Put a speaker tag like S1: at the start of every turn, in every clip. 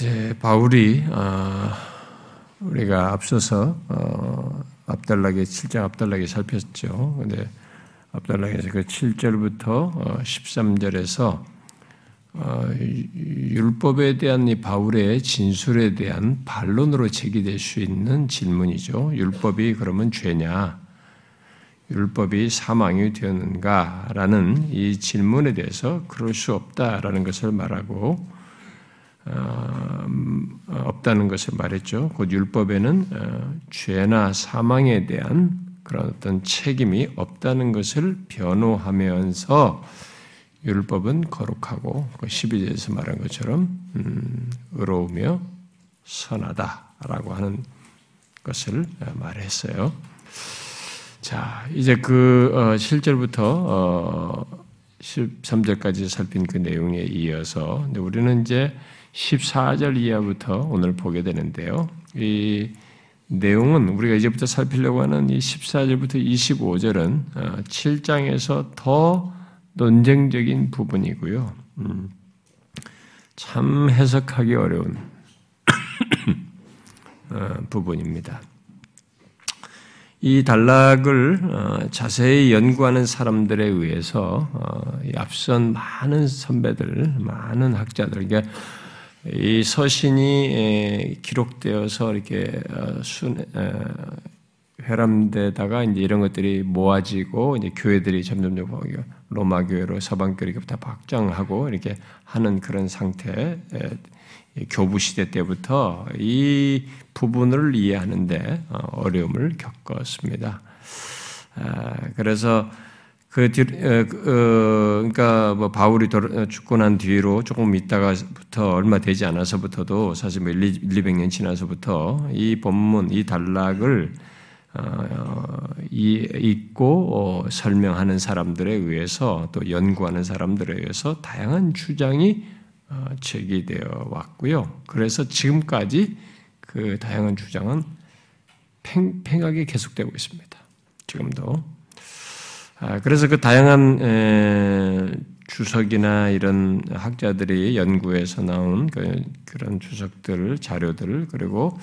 S1: 이제 바울이 어, 우리가 앞서서 어, 앞달락에 7장 앞달락에 살폈죠. 근데 앞달락에서 그 7절부터 13절에서 어, 율법에 대한 이 바울의 진술에 대한 반론으로 제기될 수 있는 질문이죠. 율법이 그러면 죄냐? 율법이 사망이 되었는가라는 이 질문에 대해서 그럴 수 없다라는 것을 말하고 어, 없다는 것을 말했죠. 곧 율법에는 어, 죄나 사망에 대한 그런 어떤 책임이 없다는 것을 변호하면서 율법은 거룩하고 12절에서 그 말한 것처럼 음, 의로우며 선하다라고 하는 것을 말했어요. 자, 이제 그 7절부터 13절까지 살핀 그 내용에 이어서 우리는 이제 14절 이하부터 오늘 보게 되는데요. 이 내용은 우리가 이제부터 살피려고 하는 이 14절부터 25절은 7장에서 어, 더 논쟁적인 부분이고요. 음, 참 해석하기 어려운 어, 부분입니다. 이 단락을 어, 자세히 연구하는 사람들에 의해서 앞선 많은 선배들, 많은 학자들, 그러니까 이 서신이 기록되어서 이렇게 어, 순 회람되다가 이제 이런 것들이 모아지고 이제 교회들이 점점점 로마 교회로 서방 교회부터 확장하고 이렇게 하는 그런 상태 교부 시대 때부터 이 부분을 이해하는데 어, 어려움을 겪었습니다. 아, 그래서 그, 뒤, 어, 그, 어, 그러니까 뭐 바울이 돌아, 죽고 난 뒤로 조금 있다가부터 얼마 되지 않아서부터도 사실 뭐 1, 200년 지나서부터 이 본문, 이 단락을 어, 이, 읽고 어, 설명하는 사람들에 의해서 또 연구하는 사람들에 의해서 다양한 주장이 어, 제기되어 왔고요. 그래서 지금까지 그 다양한 주장은 팽팽하게 계속되고 있습니다. 지금도. 아, 그래서 그 다양한 주석이나 이런 학자들이 연구해서 나온 그, 그런 주석들, 자료들 그리고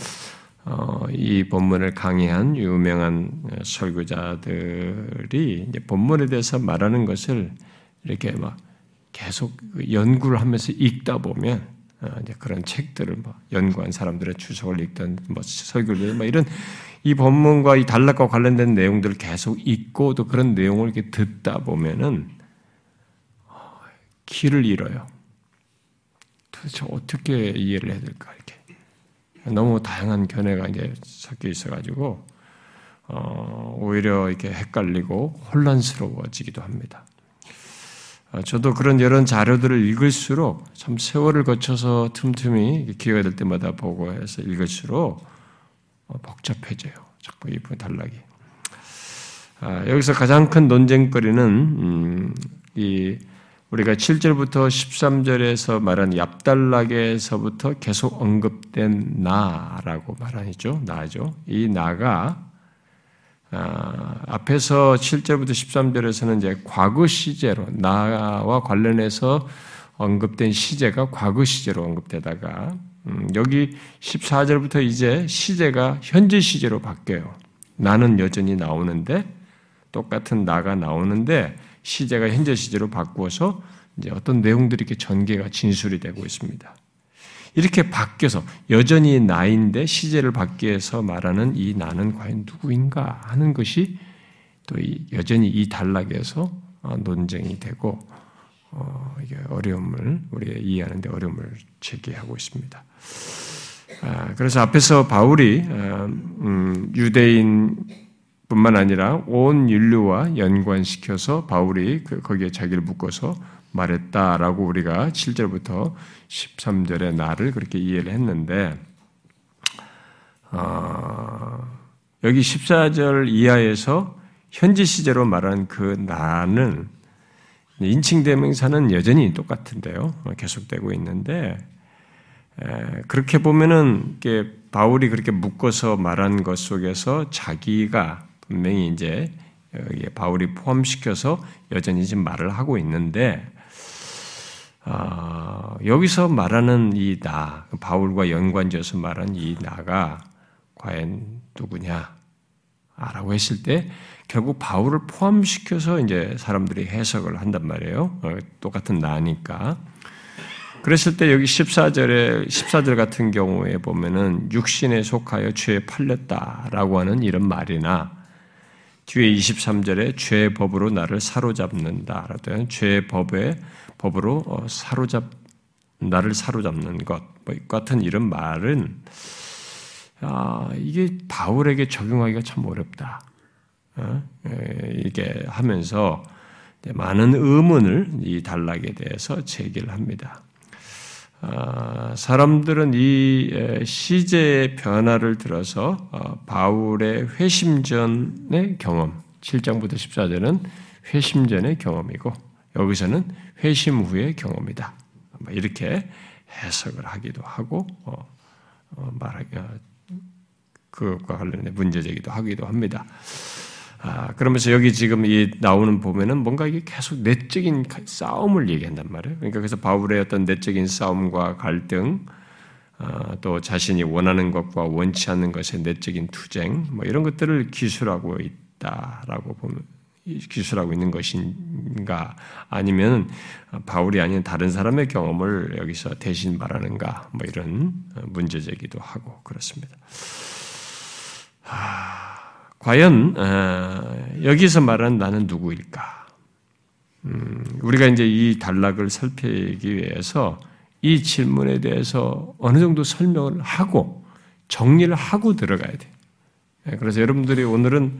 S1: 어, 이 본문을 강의한 유명한 설교자들이 본문에 대해서 말하는 것을 이렇게 막 계속 연구를 하면서 읽다 보면 어, 그런 책들을 뭐 연구한 사람들의 주석을 읽던 뭐 설교를 뭐 이런 이 본문과 이 단락과 관련된 내용들을 계속 읽고 또 그런 내용을 이렇게 듣다 보면은 길을 잃어요. 도대체 어떻게 이해를 해야 될까 이렇게 너무 다양한 견해가 이제 섞여 있어가지고 어, 오히려 이렇게 헷갈리고 혼란스러워지기도 합니다. 어, 저도 그런 여러 자료들을 읽을수록 참 세월을 거쳐서 틈틈이 기회가 될 때마다 보고 해서 읽을수록 어, 복잡해져요. 자꾸 이 단락이. 아, 여기서 가장 큰 논쟁거리는 음, 이 우리가 7절부터 13절에서 말한 얍달락에서부터 계속 언급된 나라고 말하죠. 나죠. 이 나가 아, 앞에서 7절부터 13절에서는 이제 과거 시제로 나와 관련해서 언급된 시제가 과거 시제로 언급되다가 음, 여기 14절부터 이제 시제가 현재 시제로 바뀌어요. 나는 여전히 나오는데 똑같은 나가 나오는데 시제가 현재 시제로 바꾸어서 이제 어떤 내용들이 이렇게 전개가 진술이 되고 있습니다. 이렇게 바뀌어서 여전히 나인데 시제를 바뀌어서 말하는 이 나는 과연 누구인가 하는 것이 또 여전히 이 단락에서 어, 논쟁이 되고 어, 이게 어려움을 우리가 이해하는데 어려움을 제기하고 있습니다. 아, 그래서 앞에서 바울이 어, 음, 유대인뿐만 아니라 온 인류와 연관시켜서 바울이 그, 거기에 자기를 묶어서 말했다라고 우리가 7절부터 13절의 나를 그렇게 이해를 했는데 어, 여기 14절 이하에서 현지 시제로 말한 그 나는 인칭 대명사는 여전히 똑같은데요. 계속되고 있는데 그렇게 보면은 바울이 그렇게 묶어서 말한 것 속에서 자기가 분명히 이제 바울이 포함시켜서 여전히 지금 말을 하고 있는데 아, 여기서 말하는 이 나, 바울과 연관지어서 말하는 이 나가 과연 누구냐? 라고 했을 때 결국 바울을 포함시켜서 이제 사람들이 해석을 한단 말이에요. 어, 똑같은 나니까. 그랬을 때 여기 14절에 14절 같은 경우에 보면은 육신에 속하여 죄에 팔렸다라고 하는 이런 말이나 뒤에 23절에 죄의 법으로 나를 사로잡는다라고 죄의 법에 법으로 어, 사로잡 나를 사로잡는 것뭐 같은 이런 말은 아, 이게 바울에게 적용하기가 참 어렵다. 어? 이게 하면서 많은 의문을 이 단락에 대해서 제기를 합니다. 아, 사람들은 이 시제의 변화를 들어서 어, 바울의 회심전의 경험, 7장부터 14절은 회심전의 경험이고 여기서는 회심 후의 경험이다. 뭐 이렇게 해석을 하기도 하고 어, 어, 말하기 그것과 관련된 문제 제기도 하기도 합니다. 아, 그러면서 여기 지금 이 나오는 보면은 뭔가 이게 계속 내적인 싸움을 얘기한단 말이에요. 그러니까 그래서 바울의 어떤 내적인 싸움과 갈등, 아, 또 자신이 원하는 것과 원치 않는 것의 내적인 투쟁, 뭐 이런 것들을 기술하고 있다라고 보면 기술하고 있는 것인가 아니면 바울이 아닌 다른 사람의 경험을 여기서 대신 말하는가 뭐 이런 문제 제기도 하고 그렇습니다. 하... 과연 어, 여기서 말하는 나는 누구일까? 음, 우리가 이제 이 단락을 살피기 위해서 이 질문에 대해서 어느 정도 설명을 하고 정리를 하고 들어가야 돼. 예, 그래서 여러분들이 오늘은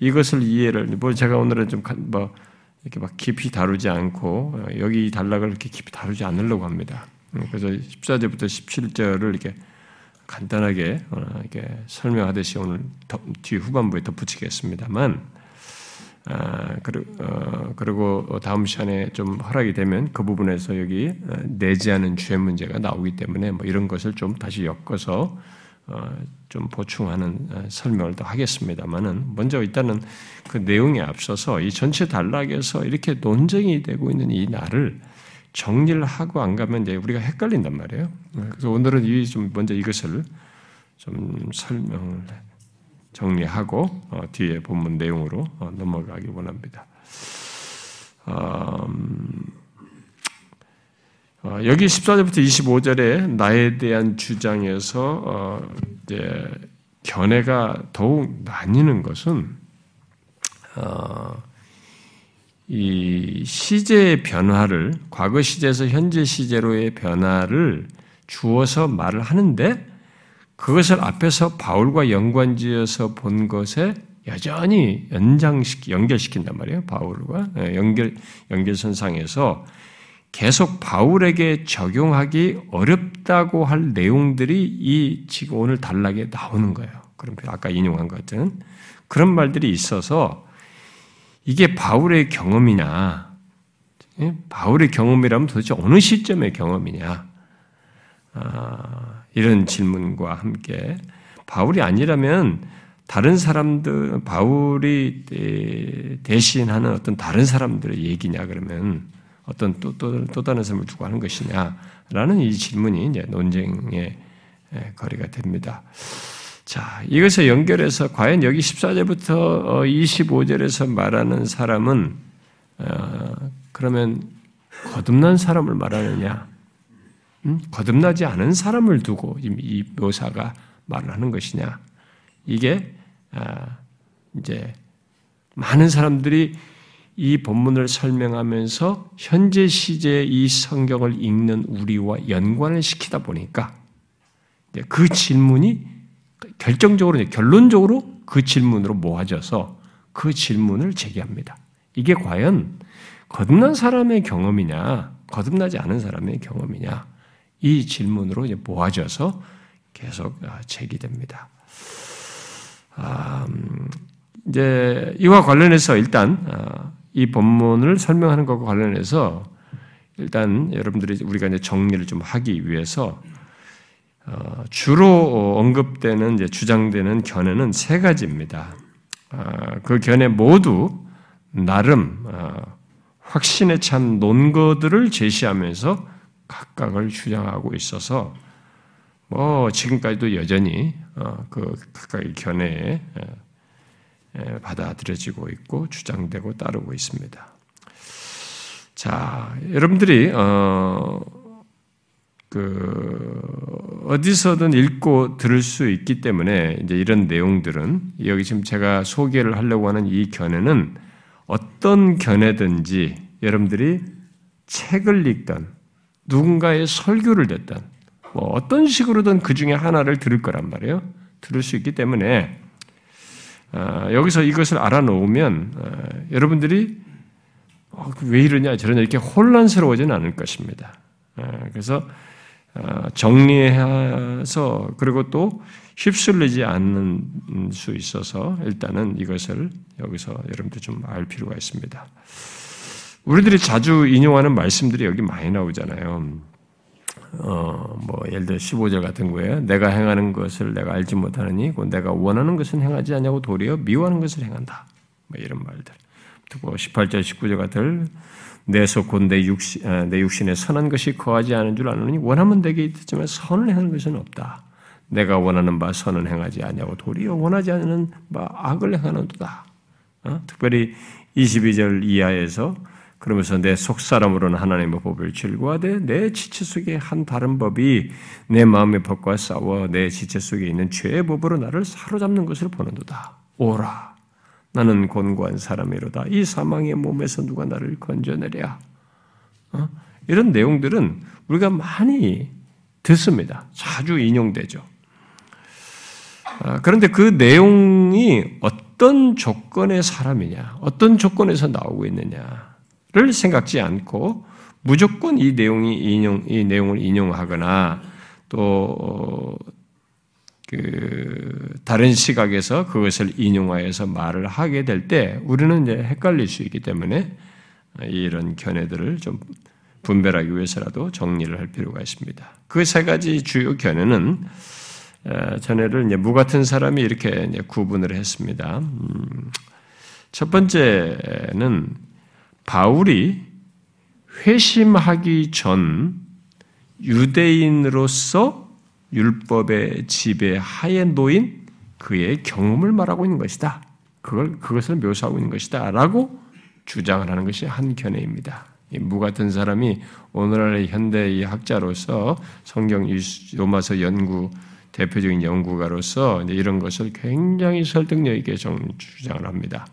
S1: 이것을 이해를 뭐 제가 오늘은 좀뭐 이렇게 막 깊이 다루지 않고 어, 여기 단락을 이렇게 깊이 다루지 않으려고 합니다. 음, 그래서 14절부터 17절을 이렇게 간단하게 어, 이렇게 설명하듯이 오늘 뒤 후반부에 덧붙이겠습니다만 아, 어, 그리고 다음 시간에 좀 허락이 되면 그 부분에서 여기 어, 내지 않은 죄 문제가 나오기 때문에 뭐 이런 것을 좀 다시 엮어서 좀 보충하는 설명을 더 하겠습니다만은 먼저 일단은 그 내용에 앞서서 이 전체 단락에서 이렇게 논쟁이 되고 있는 이 날을 정리를 하고 안 가면 이제 우리가 헷갈린단 말이에요. 그래서 오늘은 이 좀 먼저 이것을 좀 설명을 정리하고 어, 뒤에 본문 내용으로 어, 넘어가기 원합니다. 음, 어, 여기 14절부터 25절에 나에 대한 주장에서 어, 이제 견해가 더욱 나뉘는 것은 어, 이 시제의 변화를 과거 시제에서 현재 시제로의 변화를 주어서 말을 하는데 그것을 앞에서 바울과 연관지어서 본 것에 여전히 연장시키 연결시킨단 말이에요. 바울과 예, 연결 연결선상에서 계속 바울에게 적용하기 어렵다고 할 내용들이 이 지금 오늘 단락에 나오는 거예요. 그럼 아까 인용한 것 같은 그런 말들이 있어서 이게 바울의 경험이냐? 예? 바울의 경험이라면 도대체 어느 시점의 경험이냐? 아, 이런 질문과 함께 바울이 아니라면 다른 사람들 바울이 대신하는 어떤 다른 사람들의 얘기냐 그러면 어떤 또, 또, 또 다른 사람을 두고 하는 것이냐라는 이 질문이 이제 논쟁의 거리가 됩니다. 자, 이것을 연결해서 과연 여기 14절부터 25절에서 어, 말하는 사람은 어, 그러면 거듭난 사람을 말하느냐? 음? 거듭나지 않은 사람을 두고 이 묘사가 말을 하는 것이냐? 이게 아, 이제 많은 사람들이 이 본문을 설명하면서 현재 시제의 이 성경을 읽는 우리와 연관을 시키다 보니까 그 질문이 결정적으로, 결론적으로 그 질문으로 모아져서 그 질문을 제기합니다. 이게 과연 거듭난 사람의 경험이냐, 거듭나지 않은 사람의 경험이냐, 이 질문으로 이제 모아져서 계속 아, 제기됩니다. 아, 음, 이제 이와 관련해서 일단 아, 이 본문을 설명하는 것과 관련해서 일단 여러분들이 우리가 이제 정리를 좀 하기 위해서 어, 주로 언급되는 주장되는 견해는 세 가지입니다. 아, 그 견해 모두 나름 아, 확신에 찬 논거들을 제시하면서 각각을 주장하고 있어서 뭐 지금까지도 여전히 어, 그 각각의 견해에 받아들여지고 있고 주장되고 따르고 있습니다. 자, 여러분들이 어, 그 어디서든 읽고 들을 수 있기 때문에 이제 이런 내용들은 여기 지금 제가 소개를 하려고 하는 이 견해는 어떤 견해든지 여러분들이 책을 읽던 누군가의 설교를 듣던 뭐 어떤 식으로든 그 중에 하나를 들을 거란 말이에요. 들을 수 있기 때문에 어, 여기서 이것을 알아놓으면 어, 여러분들이 어, 왜 이러냐 저러냐 이렇게 혼란스러워지는 않을 것입니다. 그래서 정리해서 그리고 또 휩쓸리지 않는 수 있어서 일단은 이것을 여기서 여러분들 좀 알 필요가 있습니다. 우리들이 자주 인용하는 말씀들이 여기 많이 나오잖아요. 어, 뭐, 예를 들어 15절 같은 거예요. 내가 행하는 것을 내가 알지 못하느니, 내가 원하는 것은 행하지 않냐고 도리어 미워하는 것을 행한다. 뭐 이런 말들. 또 18절, 19절 같은 내속곧 내 육신, 아, 내 육신에 선한 것이 거하지 않은 줄 아느니 원하면 되게 있지만 선을 행하는 것은 없다. 내가 원하는 바 선은 행하지 않냐고 도리어 원하지 않는 바 악을 행하는도다. 어? 특별히 22절 이하에서 그러면서 내 속사람으로는 하나님의 법을 즐거워하되 내 지체 속에 한 다른 법이 내 마음의 법과 싸워 내 지체 속에 있는 죄의 법으로 나를 사로잡는 것을 보는도다. 오라. 나는 곤고한 사람이로다. 이 사망의 몸에서 누가 나를 건져내랴. 어? 이런 내용들은 우리가 많이 듣습니다. 자주 인용되죠. 아, 그런데 그 내용이 어떤 조건의 사람이냐, 어떤 조건에서 나오고 있느냐, 를 생각지 않고 무조건 이 내용이 인용 이 내용을 인용하거나 또 그 어, 다른 시각에서 그것을 인용하여서 말을 하게 될 때 우리는 이제 헷갈릴 수 있기 때문에 이런 견해들을 좀 분별하기 위해서라도 정리를 할 필요가 있습니다. 그 세 가지 주요 견해는 어, 전에를 이제 무 같은 사람이 이렇게 구분을 했습니다. 음, 첫 번째는 바울이 회심하기 전 유대인으로서 율법의 지배 하에 놓인 그의 경험을 말하고 있는 것이다. 그걸 그것을 묘사하고 있는 것이다라고 주장을 하는 것이 한 견해입니다. 무 같은 사람이 오늘날의 현대의 학자로서 성경 로마서 연구 대표적인 연구가로서 이런 것을 굉장히 설득력 있게 주장을 합니다.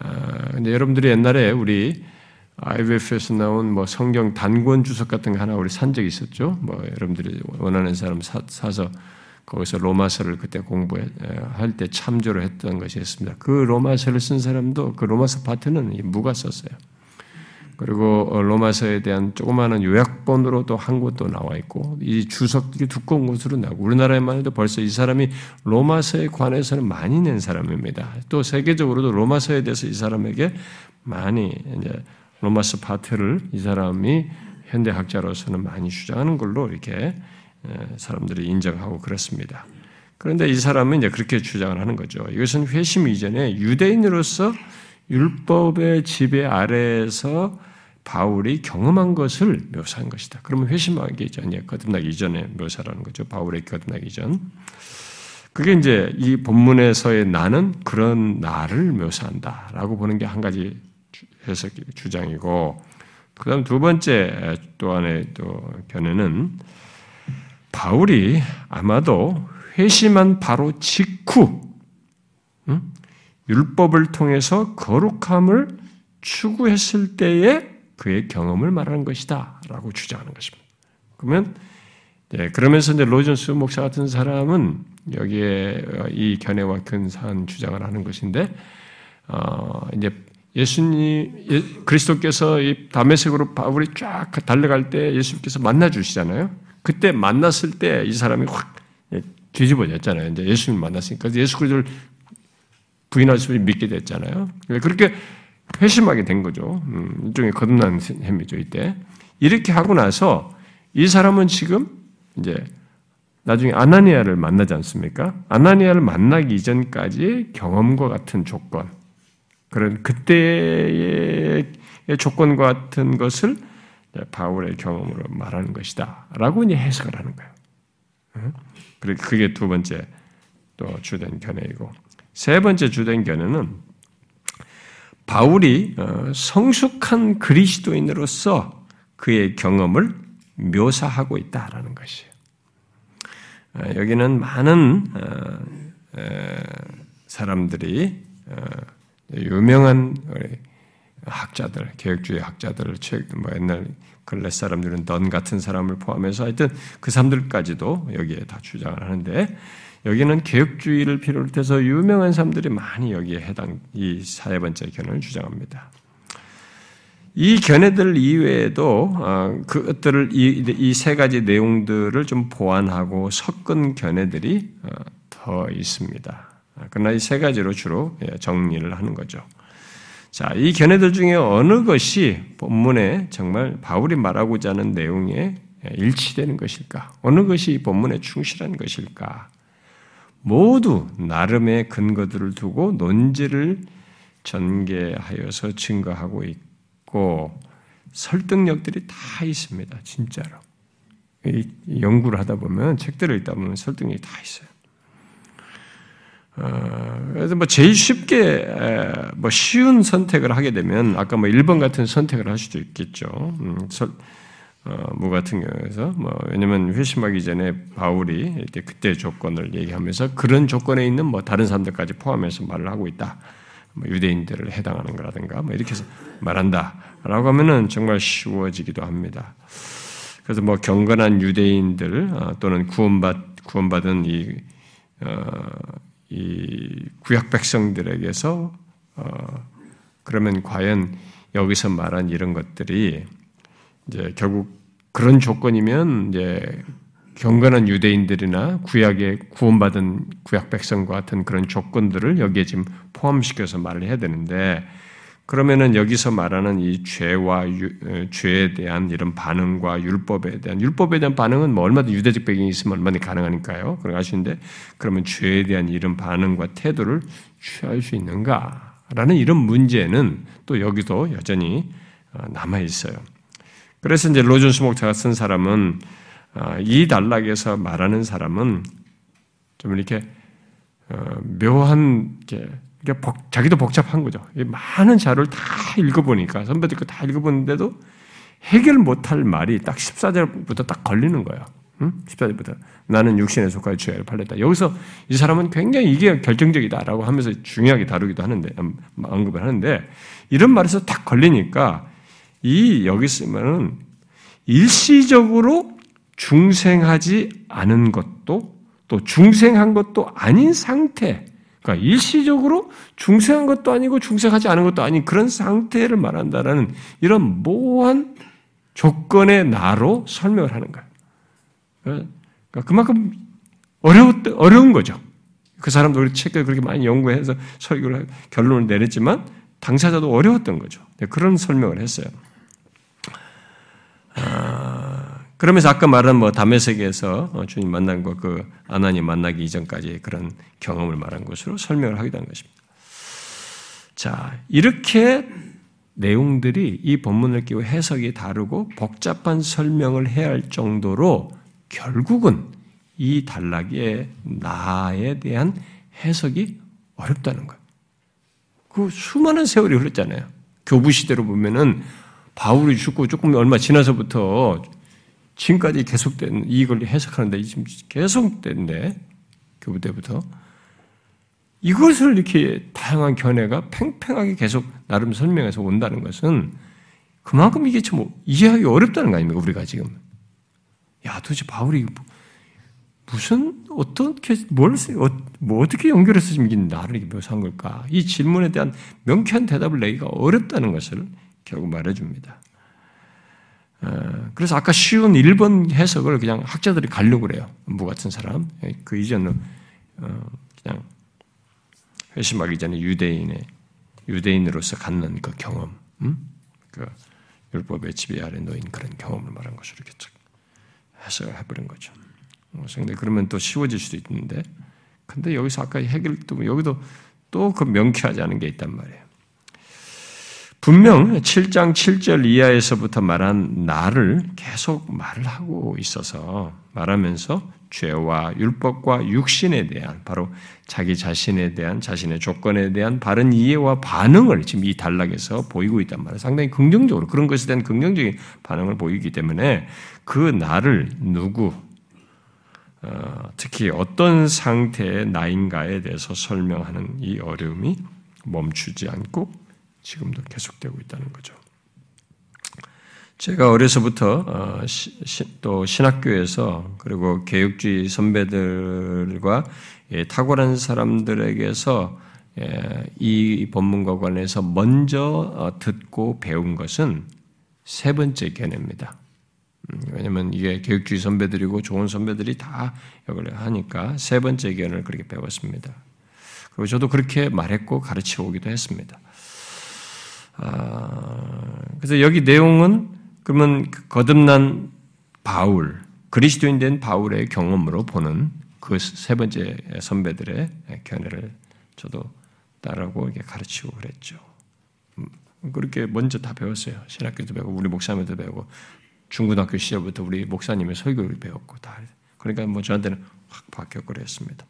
S1: 아, 근데 여러분들이 옛날에 우리 IWF에서 나온 뭐 성경 단권 주석 같은 거 하나 우리 산 적이 있었죠. 뭐 여러분들이 원하는 사람 사, 서 거기서 로마서를 그때 공부할 때 참조를 했던 것이 있습니다. 그 로마서를 쓴 사람도 그 로마서 파트는 무가 썼어요. 그리고 어, 로마서에 대한 조그마한 요약본으로도 한 곳도 나와 있고 이 주석들이 두꺼운 것으로 나고 우리나라에만 해도 벌써 이 사람이 로마서에 관해서는 많이 낸 사람입니다. 또 세계적으로도 로마서에 대해서 이 사람에게 많이 이제 로마서 파트를 이 사람이 현대 학자로서는 많이 주장하는 걸로 이렇게 사람들이 인정하고 그렇습니다. 그런데 이 사람은 이제 그렇게 주장을 하는 거죠. 이것은 회심 이전에 유대인으로서 율법의 지배 아래에서 바울이 경험한 것을 묘사한 것이다. 그러면 회심하기 전에 거듭나기 이전에 묘사라는 거죠. 바울의 거듭나기 전. 그게 이제 이 본문에서의 나는 그런 나를 묘사한다라고 보는 게 한 가지 해석 주장이고, 그다음 두 번째 또 안에 또 견해는 바울이 아마도 회심한 바로 직후 응? 율법을 통해서 거룩함을 추구했을 때에 그의 경험을 말하는 것이다. 라고 주장하는 것입니다. 그러면, 네, 그러면서 이제 로전스 목사 같은 사람은 여기에 이 견해와 근사한 주장을 하는 것인데, 어, 이제 예수님, 예, 그리스도께서 이 담에색으로 바울이 쫙 달려갈 때 예수님께서 만나 주시잖아요. 그때 만났을 때 이 사람이 확 뒤집어졌잖아요. 이제 예수님 만났으니까. 예수 그리스도를 부인할 수 믿게 됐잖아요. 그렇게 회심하게 된 거죠. 음, 일종의 거듭난 셈이죠, 이때. 이렇게 하고 나서 이 사람은 지금 이제 나중에 아나니아를 만나지 않습니까? 아나니아를 만나기 이전까지의 경험과 같은 조건, 그런 그때의 조건과 같은 것을 바울의 경험으로 말하는 것이다. 라고 이제 해석을 하는 거예요. 그리고 그게 두 번째 또 주된 견해이고 세 번째 주된 견해는 바울이 어, 성숙한 그리스도인으로서 그의 경험을 묘사하고 있다라는 것이에요. 어, 여기는 많은 어, 사람들이 유명한 학자들, 개혁주의 학자들, 뭐 옛날 근래 사람들은 넌 같은 사람을 포함해서 하여튼 그 사람들까지도 여기에 다 주장을 하는데 여기는 개혁주의를 필요로 해서 유명한 사람들이 많이 여기에 해당 이 세 번째 견해를 주장합니다. 이 견해들 이외에도 어, 그것들을 이 세 가지 내용들을 좀 보완하고 섞은 견해들이 어, 더 있습니다. 그러나 이 세 가지로 주로 예, 정리를 하는 거죠. 자, 이 견해들 중에 어느 것이 본문에 정말 바울이 말하고자 하는 내용에 일치되는 것일까? 어느 것이 본문에 충실한 것일까? 모두 나름의 근거들을 두고 논지를 전개하여서 증거하고 있고 설득력들이 다 있습니다. 진짜로. 연구를 하다 보면 책들을 읽다 보면 설득력이 다 있어요. 어, 그래서 뭐 제일 쉽게 뭐 쉬운 선택을 하게 되면 아까 뭐 1번 같은 선택을 할 수도 있겠죠. 음, 어, 무 같은 경우에서 뭐 왜냐면 회심하기 전에 바울이 이렇게 그때 조건을 얘기하면서 그런 조건에 있는 뭐 다른 사람들까지 포함해서 말을 하고 있다. 뭐 유대인들을 해당하는 거라든가 뭐 이렇게 해서 말한다라고 하면은 정말 쉬워지기도 합니다. 그래서 뭐 경건한 유대인들 어, 또는 구원받 구원받은 이 어, 이 구약 백성들에게서 어, 그러면 과연 여기서 말한 이런 것들이 이제 결국 그런 조건이면 이제 경건한 유대인들이나 구약에 구원받은 구약 백성과 같은 그런 조건들을 여기에 지금 포함시켜서 말을 해야 되는데 그러면은 여기서 말하는 이 죄와 유, 어, 죄에 대한 이런 반응과 율법에 대한 율법에 대한 반응은 뭐 얼마든 유대적 배경이 있으면 얼마든지 가능하니까요. 그런 아시는데 그러면 죄에 대한 이런 반응과 태도를 취할 수 있는가라는 이런 문제는 또 여기도 여전히 어, 남아 있어요. 그래서 이제 로존스 목자가 쓴 사람은 어, 이 단락에서 말하는 사람은 좀 이렇게 묘한 그러니까 복, 자기도 복잡한 거죠. 많은 자료를 다 읽어보니까 선배들 거다 읽어보는데도 해결 못할 말이 딱 14절부터 딱 걸리는 거예요. 응? 14절부터 나는 육신에 속하여 죄를 팔렸다. 여기서 이 사람은 굉장히 이게 결정적이다라고 하면서 중요하게 다루기도 하는데 음, 언급을 하는데 이런 말에서 딱 걸리니까 이 여기 쓰면은 일시적으로 중생하지 않은 것도 또 중생한 것도 아닌 상태 그러니까 일시적으로 중생한 것도 아니고 중생하지 않은 것도 아닌 그런 상태를 말한다라는 이런 모호한 조건의 나로 설명을 하는 거예요. 그러니까 그만큼 어려웠, 어려운 거죠. 그 사람도 우리 책을 그렇게 많이 연구해서 설교를 결론을 내렸지만 당사자도 어려웠던 거죠. 네, 그런 설명을 했어요. 아, 그러면서 아까 말한 뭐 담에색에서 어, 주님 만난 것, 그 아나님 만나기 이전까지 그런 경험을 말한 것으로 설명을 하기도 한 것입니다. 자, 이렇게 내용들이 이 본문을 끼고 해석이 다르고 복잡한 설명을 해야 할 정도로 결국은 이 단락의 나에 대한 해석이 어렵다는 거예요. 그 수많은 세월이 흘렀잖아요. 교부 시대로 보면은 바울이 죽고 조금 얼마 지나서부터 지금까지 계속된 이걸 해석하는데 지금 계속된데 교부 때부터. 이것을 이렇게 다양한 견해가 팽팽하게 계속 나름 설명해서 온다는 것은 그만큼 이게 참 이해하기 어렵다는 거 아닙니까 우리가 지금? 야 도대체 바울이 무슨 어떻게 뭘 어, 뭐 어떻게 연결해서 지금 이게 나를 묘사한 걸까? 이 질문에 대한 명쾌한 대답을 내기가 어렵다는 것을 결국 말해줍니다. 어, 그래서 아까 쉬운 1번 해석을 그냥 학자들이 가려고 그래요. 무 같은 사람. 예, 그 이전은 어, 그냥 회심하기 전에 유대인의 유대인으로서 갖는 그 경험, 음? 그 율법의 지배 아래 놓인 그런 경험을 말한 것으로 이렇게 해석을 해버린 거죠. 근데 어, 그러면 또 쉬워질 수도 있는데, 근데 여기서 아까 해결도 여기도 또 그 명쾌하지 않은 게 있단 말이에요. 분명 7장 7절 이하에서부터 말한 나를 계속 말을 하고 있어서 말하면서 죄와 율법과 육신에 대한 바로 자기 자신에 대한 자신의 조건에 대한 바른 이해와 반응을 지금 이 단락에서 보이고 있단 말이에요. 상당히 긍정적으로 그런 것에 대한 긍정적인 반응을 보이기 때문에 그 나를 누구 어, 특히 어떤 상태의 나인가에 대해서 설명하는 이 어려움이 멈추지 않고 지금도 계속되고 있다는 거죠. 제가 어려서부터 어, 또 신학교에서 그리고 개혁주의 선배들과 예, 탁월한 사람들에게서 예, 이 본문과 관해서 먼저 어, 듣고 배운 것은 세 번째 견해입니다. 음, 왜냐하면 이게 교육주의 선배들이고 좋은 선배들이 다 이걸 하니까 세 번째 견해를 그렇게 배웠습니다. 그리고 저도 그렇게 말했고 가르쳐 오기도 했습니다. 아, 그래서 여기 내용은 그러면 그 거듭난 바울, 그리스도인 된 바울의 경험으로 보는 그 세 번째 선배들의 견해를 저도 따르고 이렇게 가르치고 그랬죠. 음, 그렇게 먼저 다 배웠어요. 신학교도 배우고 우리 목사님도 배우고 중고등학교 시절부터 우리 목사님의 설교를 배웠고 다. 그러니까 뭐 저한테는 확 바뀌었고 그랬습니다.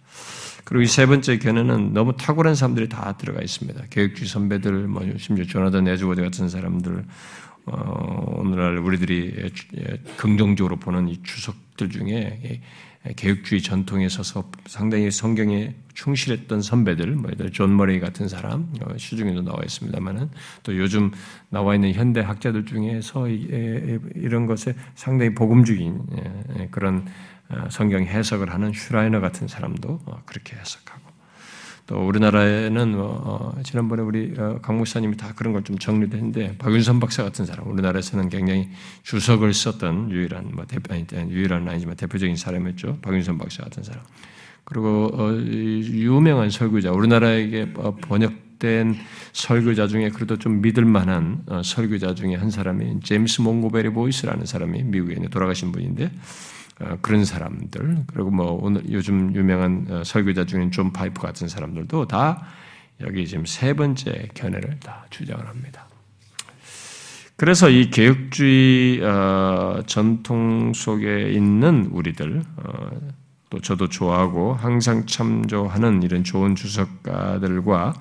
S1: 그리고 이 세 번째 견해는 너무 탁월한 사람들이 다 들어가 있습니다. 개혁주의 선배들, 뭐 심지어 조나단 에드워즈 같은 사람들, 어, 오늘날 우리들이 긍정적으로 보는 이 주석들 중에 개혁주의 전통에 서서 상당히 성경에 충실했던 선배들, 뭐 존 머레이 같은 사람 어, 시중에도 나와 있습니다만은 또 요즘 나와 있는 현대 학자들 중에서 이런 것에 상당히 복음주의인 그런 어, 성경 해석을 하는 슈라이너 같은 사람도 어, 그렇게 해석하고. 또 우리나라에는 어, 지난번에 우리 강 목사님이 다 그런 걸 좀 정리했는데 박윤선 박사 같은 사람 우리나라에서는 굉장히 주석을 썼던 유일한 뭐 대표 아니 유일한 아니지만 대표적인 사람이었죠. 박윤선 박사 같은 사람. 그리고 유명한 설교자 우리나라에게 번역된 설교자 중에 그래도 좀 믿을 만한 설교자 중에 한 사람이 제임스 몽고메리 보이스라는 사람이 미국에 돌아가신 분인데 어, 그런 사람들 그리고 뭐 오늘 요즘 유명한 어, 설교자 중인 존 파이퍼 같은 사람들도 다 여기 지금 세 번째 견해를 다 주장을 합니다. 그래서 이 개혁주의 어, 전통 속에 있는 우리들 또 저도 좋아하고 항상 참조하는 이런 좋은 주석가들과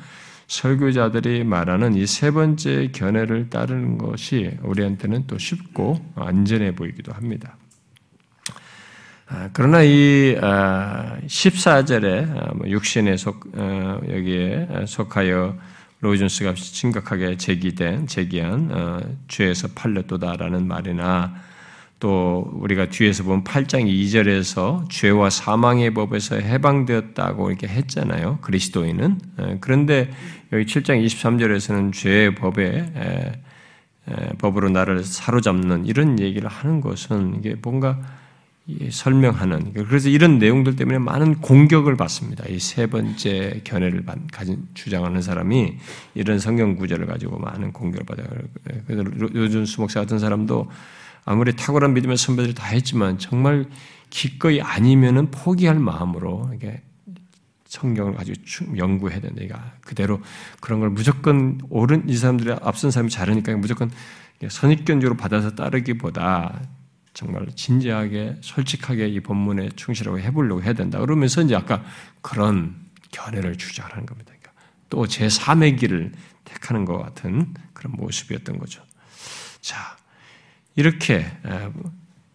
S1: 설교자들이 말하는 이 세 번째 견해를 따르는 것이 우리한테는 또 쉽고 안전해 보이기도 합니다. 아, 그러나 이 14절에 아, 아, 뭐 육신에 속 어, 여기에 속하여 로이존스가 심각하게 제기된 제기한 어, 죄에서 팔렸도다라는 말이나 또 우리가 뒤에서 보면 8장 2절에서 죄와 사망의 법에서 해방되었다고 이렇게 했잖아요. 그리스도인은. 그런데 여기 7장 23절에서는 죄의 법에 법으로 나를 사로잡는 이런 얘기를 하는 것은 이게 뭔가 설명하는 그래서 이런 내용들 때문에 많은 공격을 받습니다. 이 세 번째 견해를 가진 주장하는 사람이 이런 성경 구절을 가지고 많은 공격을 받아요. 그래서 요즘 수목사 같은 사람도 아무리 탁월한 믿음의 선배들이 다 했지만 정말 기꺼이 아니면은 포기할 마음으로 이게 성경을 가지고 연구해야 된다. 이가 그대로 그런 걸 무조건 옳은 이 사람들이 앞선 사람이 잘하니까 무조건 선입견적으로 받아서 따르기보다 정말 진지하게 솔직하게 이 본문에 충실하고 해보려고 해야 된다. 그러면서 이제 아까 그런 견해를 주장하는 겁니다. 그러니까 또 제3의 길을 택하는 것 같은 그런 모습이었던 거죠. 자, 이렇게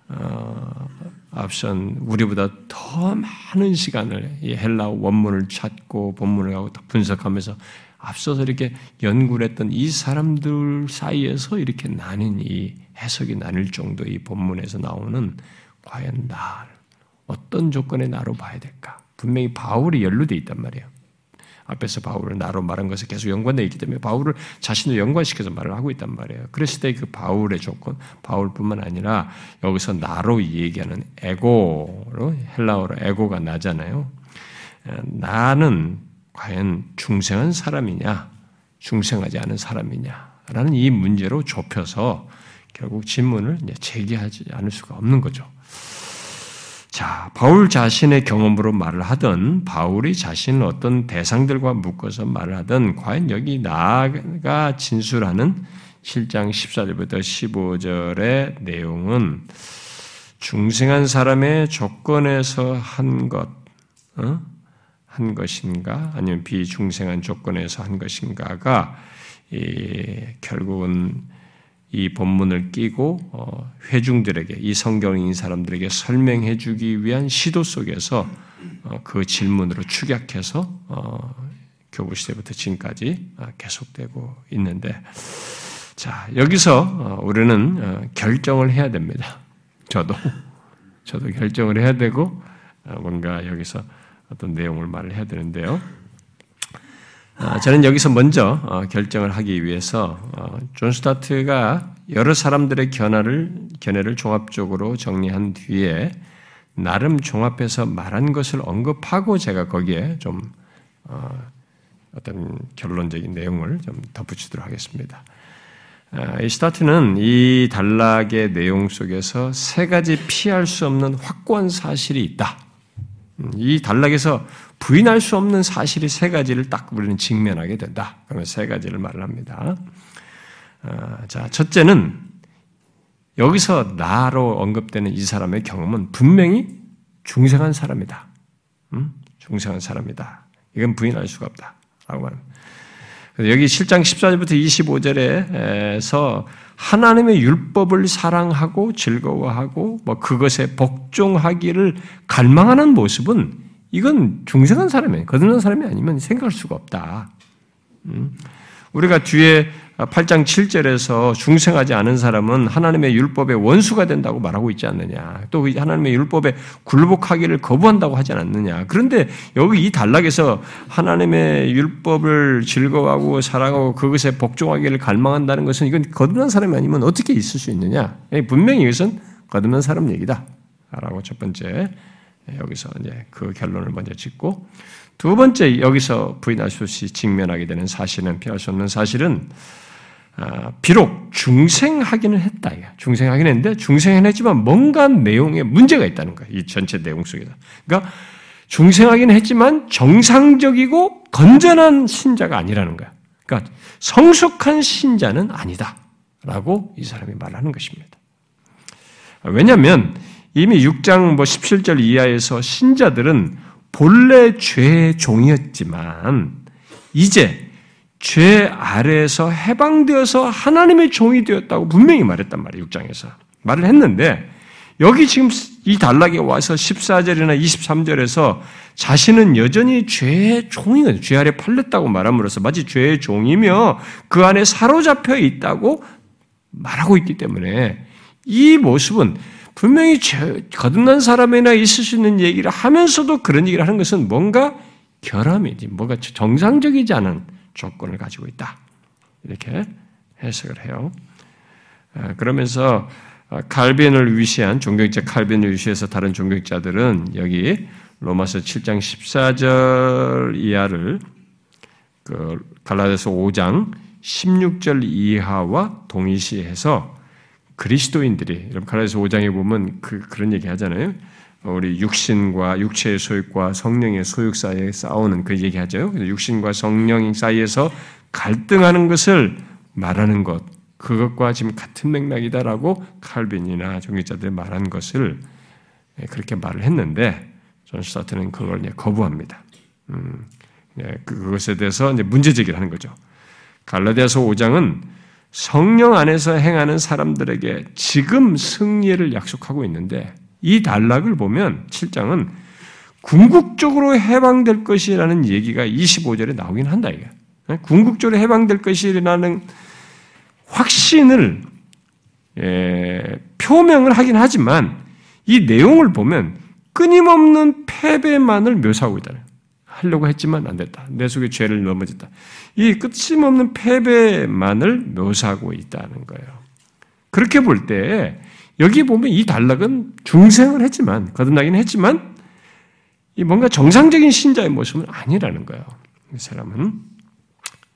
S1: 어, 앞선 우리보다 더 많은 시간을 이 헬라 원문을 찾고 본문을 하고 분석하면서 앞서서 이렇게 연구를 했던 이 사람들 사이에서 이렇게 나뉜 이 해석이 나뉠 정도 이 본문에서 나오는 과연 나 어떤 조건의 나로 봐야 될까? 분명히 바울이 연루되어 있단 말이에요. 앞에서 바울을 나로 말한 것에 계속 연관되어 있기 때문에 바울을 자신을 연관시켜서 말을 하고 있단 말이에요. 그랬을 때 그 바울의 조건, 바울뿐만 아니라 여기서 나로 얘기하는 에고로 헬라어로 에고가 나잖아요. 나는 과연 중생한 사람이냐, 중생하지 않은 사람이냐라는 이 문제로 좁혀서 결국 질문을 제기하지 않을 수가 없는 거죠. 자, 바울 자신의 경험으로 말을 하던 바울이 자신을 어떤 대상들과 묶어서 말을 하던 과연 여기 나가 진술하는 7장 14절부터 15절의 내용은 중생한 사람의 조건에서 한 것, 어? 한 것인가, 아니면 비중생한 조건에서 한 것인가가 이, 결국은 이 본문을 끼고 어, 회중들에게 이 성경인 사람들에게 설명해 주기 위한 시도 속에서 어, 그 질문으로 축약해서 어, 교부 시대부터 지금까지 계속되고 있는데 자 여기서 우리는 결정을 해야 됩니다. 저도 저도 결정을 해야 되고 뭔가 여기서 어떤 내용을 말을 해야 되는데요. 아, 저는 여기서 먼저 어, 결정을 하기 위해서 어, 존 스타트가 여러 사람들의 견해를 견해를 종합적으로 정리한 뒤에 나름 종합해서 말한 것을 언급하고 제가 거기에 좀 어, 어떤 결론적인 내용을 좀 덧붙이도록 하겠습니다. 아, 이 스타트는 이 단락의 내용 속에서 세 가지 피할 수 없는 확고한 사실이 있다. 음, 이 단락에서 부인할 수 없는 사실이 세 가지를 딱 우리는 직면하게 된다. 그러면 세 가지를 말을 합니다. 어, 자, 첫째는 여기서 나로 언급되는 이 사람의 경험은 분명히 중생한 사람이다. 음? 중생한 사람이다. 이건 부인할 수가 없다. 라고 말합니다. 여기 7장 14절부터 25절에서 하나님의 율법을 사랑하고 즐거워하고 뭐 그것에 복종하기를 갈망하는 모습은 이건 중생한 사람이 거듭난 사람이 아니면 생각할 수가 없다. 음? 우리가 뒤에 8장 7절에서 중생하지 않은 사람은 하나님의 율법의 원수가 된다고 말하고 있지 않느냐. 또 하나님의 율법에 굴복하기를 거부한다고 하지 않느냐. 그런데 여기 이 단락에서 하나님의 율법을 즐거워하고 사랑하고 그것에 복종하기를 갈망한다는 것은 이건 거듭난 사람이 아니면 어떻게 있을 수 있느냐. 분명히 이것은 거듭난 사람 얘기다. 라고 첫 번째 예, 여기서 이제 그 결론을 먼저 짓고 두 번째 여기서 없이 직면하게 되는 사실은 피할 수 없는 사실은 아, 비록 중생하기는 했다. 중생하긴 했는데 중생은 했지만 뭔가 내용에 문제가 있다는 거예요. 이 전체 내용 속에서. 그러니까 중생하긴 했지만 정상적이고 건전한 신자가 아니라는 거야. 그러니까 성숙한 신자는 아니다. 라고 이 사람이 말하는 것입니다. 왜냐하면 이미 6장 뭐 17절 이하에서 신자들은 본래 죄의 종이었지만 이제 죄 아래에서 해방되어서 하나님의 종이 되었다고 분명히 말했단 말이에요. 6장에서. 말을 했는데 여기 지금 이 단락에 와서 14절이나 23절에서 자신은 여전히 죄의 종이거든요. 죄 아래 팔렸다고 말함으로써 마치 죄의 종이며 그 안에 사로잡혀 있다고 말하고 있기 때문에 이 모습은 분명히 거듭난 사람이나 있을 수 있는 얘기를 하면서도 그런 얘기를 하는 것은 뭔가 결함이지, 뭔가 정상적이지 않은 조건을 가지고 있다. 이렇게 해석을 해요. 아, 그러면서 아, 칼빈을 위시한 종교학자 칼빈을 위시해서 다른 종교학자들은 여기 로마서 7장 14절 이하를 그 갈라디아서 5장 16절 이하와 동일시해서 그리스도인들이 여러분 갈라디아서 5장에 보면 그 그런 얘기 하잖아요. 우리 육신과 육체의 소유과 성령의 소유 사이에 싸우는 그 얘기하죠. 육신과 성령 사이에서 갈등하는 것을 말하는 것, 그것과 지금 같은 맥락이다라고 칼빈이나 종교자들 말한 것을 예, 그렇게 말을 했는데 존 스타트는 그걸 거부합니다. 음, 예, 그것에 대해서 문제 제기를 하는 거죠. 갈라디아서 5장은 성령 안에서 행하는 사람들에게 지금 승리를 약속하고 있는데 이 단락을 보면 7장은 궁극적으로 해방될 것이라는 얘기가 25절에 나오긴 한다 이게. 궁극적으로 해방될 것이라는 확신을 예, 표명을 하긴 하지만 이 내용을 보면 끊임없는 패배만을 묘사하고 있다. 하려고 했지만 안 됐다. 내 속에 죄를 넘어졌다. 이 끝임 없는 패배만을 묘사하고 있다는 거예요. 그렇게 볼 때 여기 보면 이 단락은 중생을 했지만 거듭나긴 했지만 이 뭔가 정상적인 신자의 모습은 아니라는 거예요. 이 사람은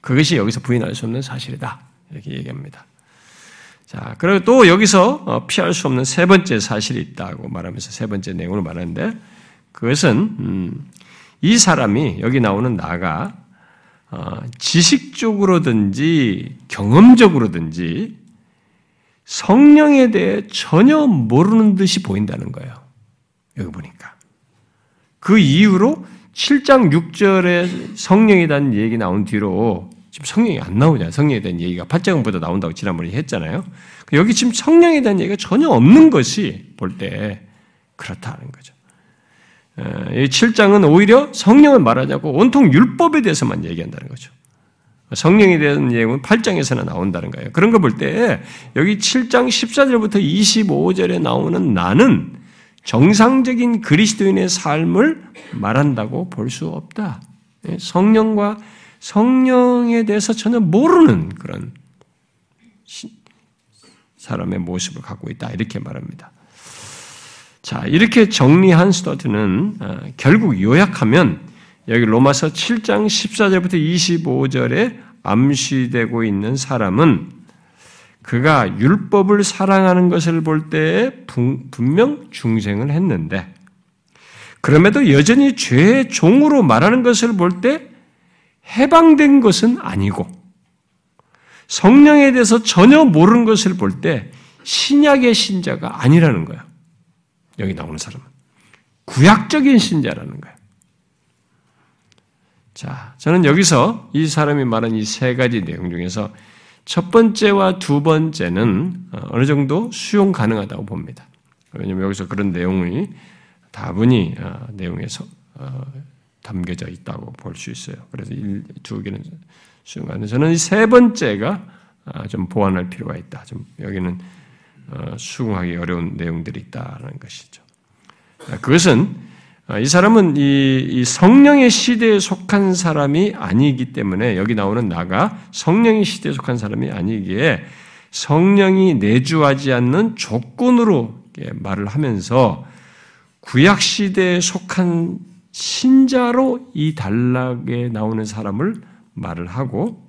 S1: 그것이 여기서 부인할 수 없는 사실이다. 이렇게 얘기합니다. 자, 그리고 또 여기서 어, 피할 수 없는 세 번째 사실이 있다고 말하면서 세 번째 내용을 말하는데 그것은 음, 이 사람이 여기 나오는 나가 어, 지식적으로든지 경험적으로든지 성령에 대해 전혀 모르는 듯이 보인다는 거예요. 여기 보니까. 그 이후로 7장 6절에 성령에 대한 얘기 나온 뒤로 지금 성령이 안 나오냐. 성령에 대한 얘기가 8장보다 나온다고 지난번에 했잖아요. 여기 지금 성령에 대한 얘기가 전혀 없는 것이 볼 때 그렇다는 거죠. 이 7장은 오히려 성령을 말하자고 온통 율법에 대해서만 얘기한다는 거죠. 성령에 대한 내용은 8장에서나 나온다는 거예요. 그런 거 볼 때 여기 7장 14절부터 25절에 나오는 나는 정상적인 그리스도인의 삶을 말한다고 볼 수 없다. 예, 성령과 성령에 대해서 전혀 모르는 그런 사람의 모습을 갖고 있다. 이렇게 말합니다. 자, 이렇게 정리한 스터드는 어, 결국 요약하면 여기 로마서 7장 14절부터 25절에 암시되고 있는 사람은 그가 율법을 사랑하는 것을 볼 때에 분명 중생을 했는데 그럼에도 여전히 죄의 종으로 말하는 것을 볼 때 해방된 것은 아니고 성령에 대해서 전혀 모르는 것을 볼 때 신약의 신자가 아니라는 거예요. 여기 나오는 사람은 구약적인 신자라는 거예요. 자, 저는 여기서 이 사람이 말한 이 세 가지 내용 중에서 첫 번째와 두 번째는 어, 어느 정도 수용 가능하다고 봅니다. 왜냐하면 여기서 그런 내용이 다분히 어, 내용에서 어, 담겨져 있다고 볼 수 있어요. 그래서 두 개는 수용 가능. 저는 이 세 번째가 좀 보완할 필요가 있다. 좀 여기는 수긍하기 어려운 내용들이 있다는 것이죠. 그것은 아, 이 사람은 이, 성령의 시대에 속한 사람이 아니기 때문에 여기 나오는 나가 성령의 시대에 속한 사람이 아니기에 성령이 내주하지 않는 조건으로 말을 하면서 구약 시대에 속한 신자로 이 단락에 나오는 사람을 말을 하고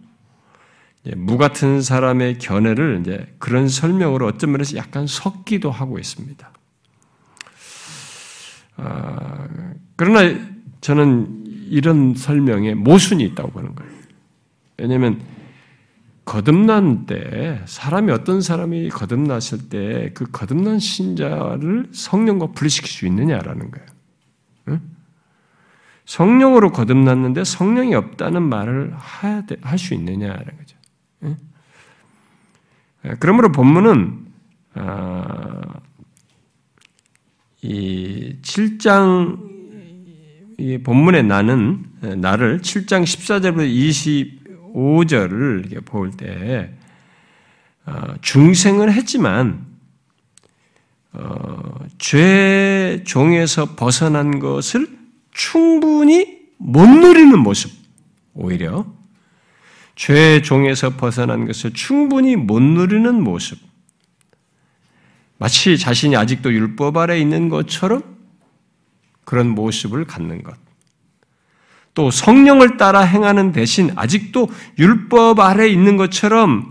S1: 무 같은 사람의 견해를 이제 그런 설명으로 어떤 면에서 약간 섞기도 하고 있습니다. 아, 그러나 저는 이런 설명에 모순이 있다고 보는 거예요. 왜냐하면 거듭난 때 사람이 어떤 사람이 거듭났을 때 그 거듭난 신자를 성령과 분리시킬 수 있느냐라는 거예요. 응? 성령으로 거듭났는데 성령이 없다는 말을 할 수 있느냐라는 거죠. 응? 그러므로 본문은 아, 이 7장 이 본문의 나는 나를 7장 14절부터 25절을 이렇게 볼때 어, 중생을 했지만 어, 죄 종에서 벗어난 것을 충분히 못 누리는 모습 오히려 죄 종에서 벗어난 것을 충분히 못 누리는 모습 마치 자신이 아직도 율법 아래 있는 것처럼 그런 모습을 갖는 것. 또 성령을 따라 행하는 대신 아직도 율법 아래 있는 것처럼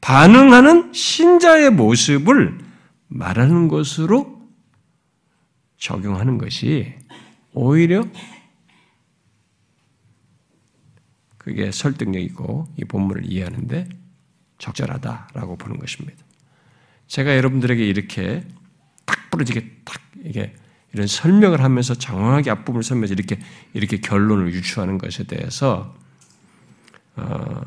S1: 반응하는 신자의 모습을 말하는 것으로 적용하는 것이 오히려 그게 설득력이고 이 본문을 이해하는데 적절하다라고 보는 것입니다. 제가 여러분들에게 이렇게 딱 부러지게 딱 이게 이런 설명을 하면서 장황하게 앞부분을 설명해서 이렇게 이렇게 결론을 유추하는 것에 대해서 어,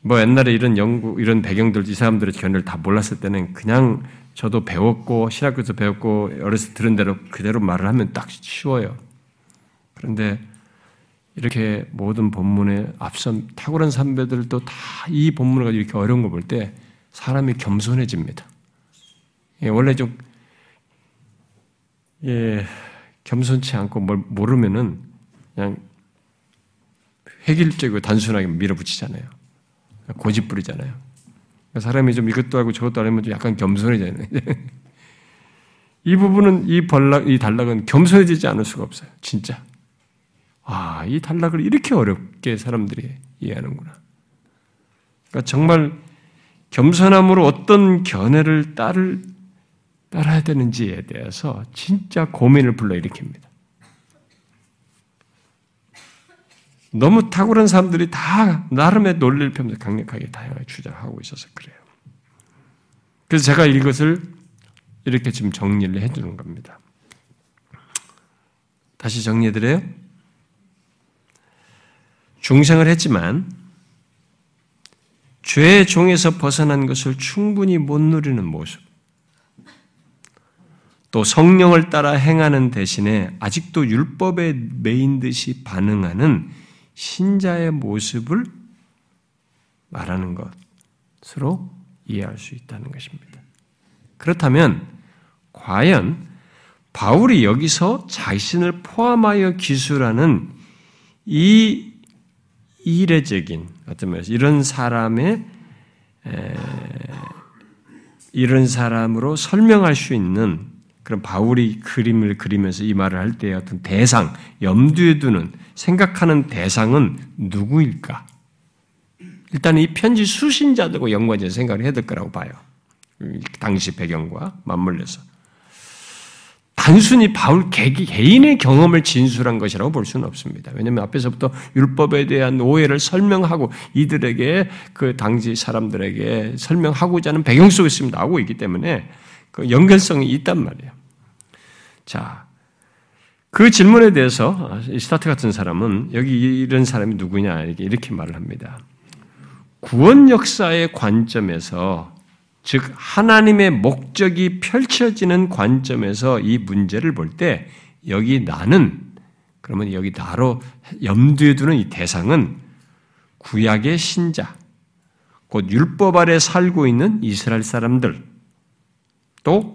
S1: 뭐 옛날에 이런 연구 이런 배경들 이 사람들의 견해를 다 몰랐을 때는 그냥 저도 배웠고 신학교에서 배웠고 어렸을 때 들은 대로 그대로 말을 하면 딱 쉬워요. 그런데 이렇게 모든 본문에 앞선 탁월한 선배들도 다 이 본문을 가지고 이렇게 어려운 걸 볼때 사람이 겸손해집니다. 예, 원래 좀 예, 겸손치 않고 뭘 모르면은 그냥 획일적이고 단순하게 밀어붙이잖아요. 고집 부리잖아요. 사람이 좀 이것도 하고 저것도 하면 좀 약간 겸손해져요. 이 부분은 이 벌락, 이 단락은 겸손해지지 않을 수가 없어요. 진짜. 아, 이 단락을 이렇게 어렵게 사람들이 이해하는구나. 그러니까 정말 겸손함으로 어떤 견해를 따를 따라야 되는지에 대해서 진짜 고민을 불러일으킵니다. 너무 탁월한 사람들이 다 나름의 논리를 펴면서 강력하게 다양하게 주장하고 있어서 그래요. 그래서 제가 이것을 이렇게 지금 정리를 해주는 겁니다. 다시 정리해드려요. 중생을 했지만 죄의 종에서 벗어난 것을 충분히 못 누리는 모습. 또 성령을 따라 행하는 대신에 아직도 율법에 매인 듯이 반응하는 신자의 모습을 말하는 것으로 이해할 수 있다는 것입니다. 그렇다면 과연 바울이 여기서 자신을 포함하여 기술하는 이 이례적인 어떤 면에서 이런 사람의 이런 사람으로 설명할 수 있는 그런 바울이 그림을 그리면서 이 말을 할 때의 어떤 대상, 염두에 두는, 생각하는 대상은 누구일까? 일단 이 편지 수신자들과 연관해서 생각을 해야 될 거라고 봐요. 당시 배경과 맞물려서. 단순히 바울 개인의 경험을 진술한 것이라고 볼 수는 없습니다. 왜냐하면 앞에서부터 율법에 대한 오해를 설명하고 이들에게 그 당시 사람들에게 설명하고자 하는 배경 속에서 나오고 있기 때문에 그 연결성이 있단 말이에요. 자, 그 질문에 대해서 스타트 같은 사람은 여기 이런 사람이 누구냐 이렇게 말을 합니다. 구원 역사의 관점에서 즉 하나님의 목적이 펼쳐지는 관점에서 이 문제를 볼 때 여기 나는 그러면 여기 나로 염두에 두는 이 대상은 구약의 신자 곧 율법 아래 살고 있는 이스라엘 사람들 또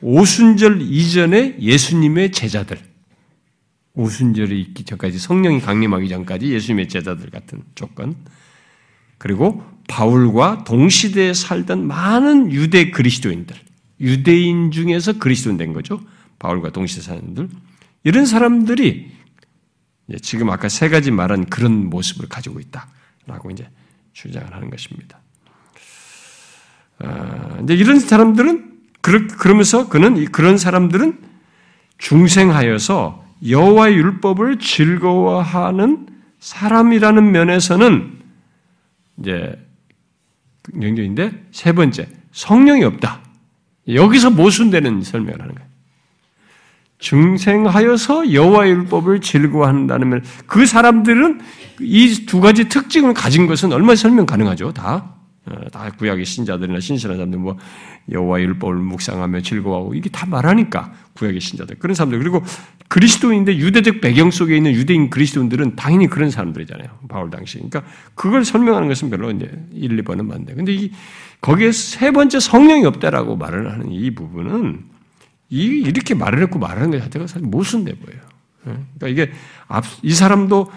S1: 오순절 이전에 예수님의 제자들, 오순절이 있기 전까지 성령이 강림하기 전까지 예수님의 제자들 같은 조건, 그리고 바울과 동시대에 살던 많은 유대 그리스도인들, 유대인 중에서 그리스도인 된 거죠. 바울과 동시대 사람들. 이런 사람들이 지금 아까 세 가지 말한 그런 모습을 가지고 있다라고 이제 주장을 하는 것입니다. 아, 이제 이런 사람들은 그러면서 그는 그런 사람들은 중생하여서 여호와의 율법을 즐거워하는 사람이라는 면에서는 이제 긍정적인데 세 번째 성령이 없다. 여기서 모순되는 설명을 하는 거예요. 중생하여서 여호와의 율법을 즐거워한다는 면, 그 사람들은 이 두 가지 특징을 가진 것은 얼마나 설명 가능하죠? 다 어, 다 구약의 신자들이나 신실한 사람들 뭐 여호와 율법을 묵상하며 즐거워하고 이게 다 말하니까 구약의 신자들 그런 사람들 그리고 그리스도인데 유대적 배경 속에 있는 유대인 그리스도인들은 당연히 그런 사람들이잖아요 바울 당시 그러니까 그걸 설명하는 것은 별로 이제 1, 2번은 맞는데 근데 이 거기에 세 번째 성령이 없다라고 말을 하는 이 부분은 이 이렇게 말을 했고 말하는 것 자체가 사실 모순돼 보여요. 예? 그러니까 이게 이 사람도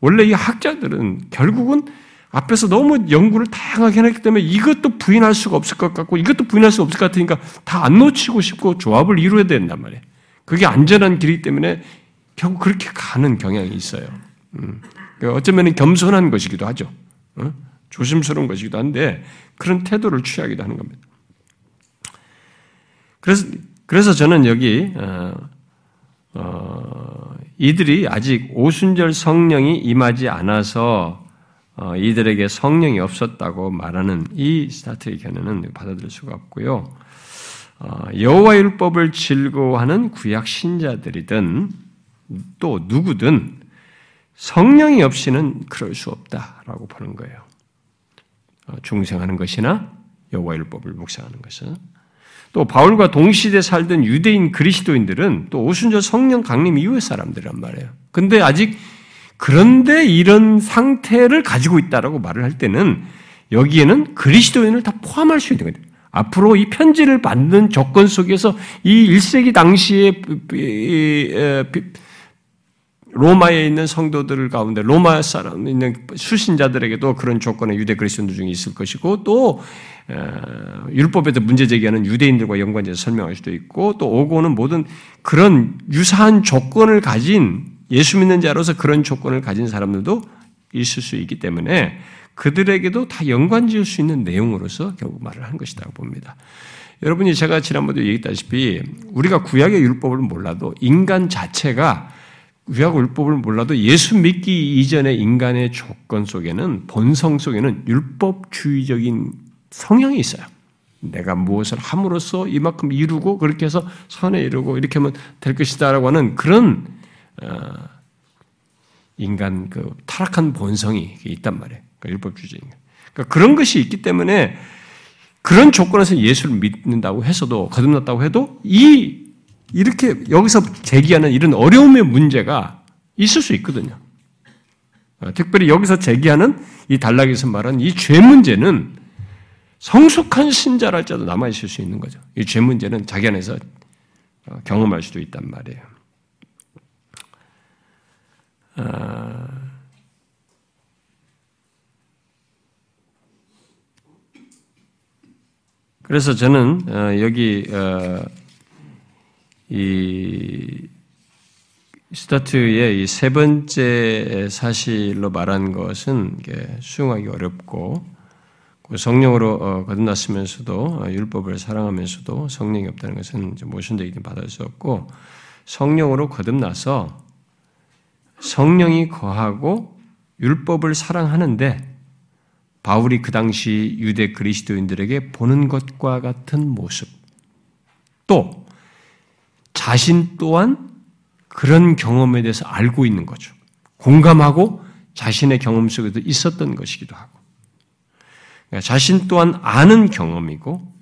S1: 원래 이 학자들은 결국은 앞에서 너무 연구를 다양하게 해놨기 때문에 이것도 부인할 수가 없을 것 같고 이것도 부인할 수 없을 것 같으니까 다 안 놓치고 싶고 조합을 이루어야 된단 말이에요. 그게 안전한 길이기 때문에 결국 그렇게 가는 경향이 있어요. 음. 그러니까 어쩌면 겸손한 것이기도 하죠. 어? 조심스러운 것이기도 한데 그런 태도를 취하기도 하는 겁니다. 그래서 그래서 저는 여기 어, 어, 이들이 아직 오순절 성령이 임하지 않아서 어, 이들에게 성령이 없었다고 말하는 이 스타트의 견해는 받아들일 수가 없고요. 어, 여호와 율법을 즐거워하는 구약 신자들이든 또 누구든 성령이 없이는 그럴 수 없다라고 보는 거예요. 어, 중생하는 것이나 여호와 율법을 묵상하는 것은 또 바울과 동시대 살던 유대인 그리스도인들은 또 오순절 성령 강림 이후의 사람들이란 말이에요. 근데 아직 그런데 이런 상태를 가지고 있다라고 말을 할 때는 여기에는 그리스도인을 다 포함할 수 있는 거예요. 앞으로 이 편지를 받는 조건 속에서 이 1세기 당시에 로마에 있는 성도들 가운데 로마 사람 있는 수신자들에게도 그런 조건의 유대 그리스도인들 중에 있을 것이고 또 율법에도 문제 제기하는 유대인들과 연관돼서 설명할 수도 있고 또 오고는 모든 그런 유사한 조건을 가진 예수 믿는 자로서 그런 조건을 가진 사람들도 있을 수 있기 때문에 그들에게도 다 연관 지을 수 있는 내용으로서 결국 말을 한 것이라고 봅니다. 여러분이 제가 지난번에 얘기했다시피 우리가 구약의 율법을 몰라도 인간 자체가 구약 율법을 몰라도 예수 믿기 이전의 인간의 조건 속에는 본성 속에는 율법주의적인 성향이 있어요. 내가 무엇을 함으로써 이만큼 이루고 그렇게 해서 선에 이루고 이렇게 하면 될 것이다라고 하는 그런 어, 인간 그 타락한 본성이 있단 말이에요. 그러니까 율법주의인. 그러니까 그런 것이 있기 때문에 그런 조건에서 예수를 믿는다고 해서도 거듭났다고 해도 이 이렇게 여기서 제기하는 이런 어려움의 문제가 있을 수 있거든요. 어, 특별히 여기서 제기하는 이 단락에서 말하는 이죄 문제는 성숙한 신자랄지라도 남아 있을 수 있는 거죠. 이 죄 문제는 자기 안에서 어, 경험할 수도 있단 말이에요. 아, 그래서 저는 어, 여기 어, 이 스타트의 이 세 번째 사실로 말한 것은 수용하기 어렵고 그 성령으로 거듭났으면서도 율법을 사랑하면서도 성령이 없다는 것은 모순되기 받을 수 없고 성령으로 거듭나서 성령이 거하고 율법을 사랑하는데 바울이 그 당시 유대 그리스도인들에게 보는 것과 같은 모습, 또 자신 또한 그런 경험에 대해서 알고 있는 거죠. 공감하고 자신의 경험 속에도 있었던 것이기도 하고. 그러니까 자신 또한 아는 경험이고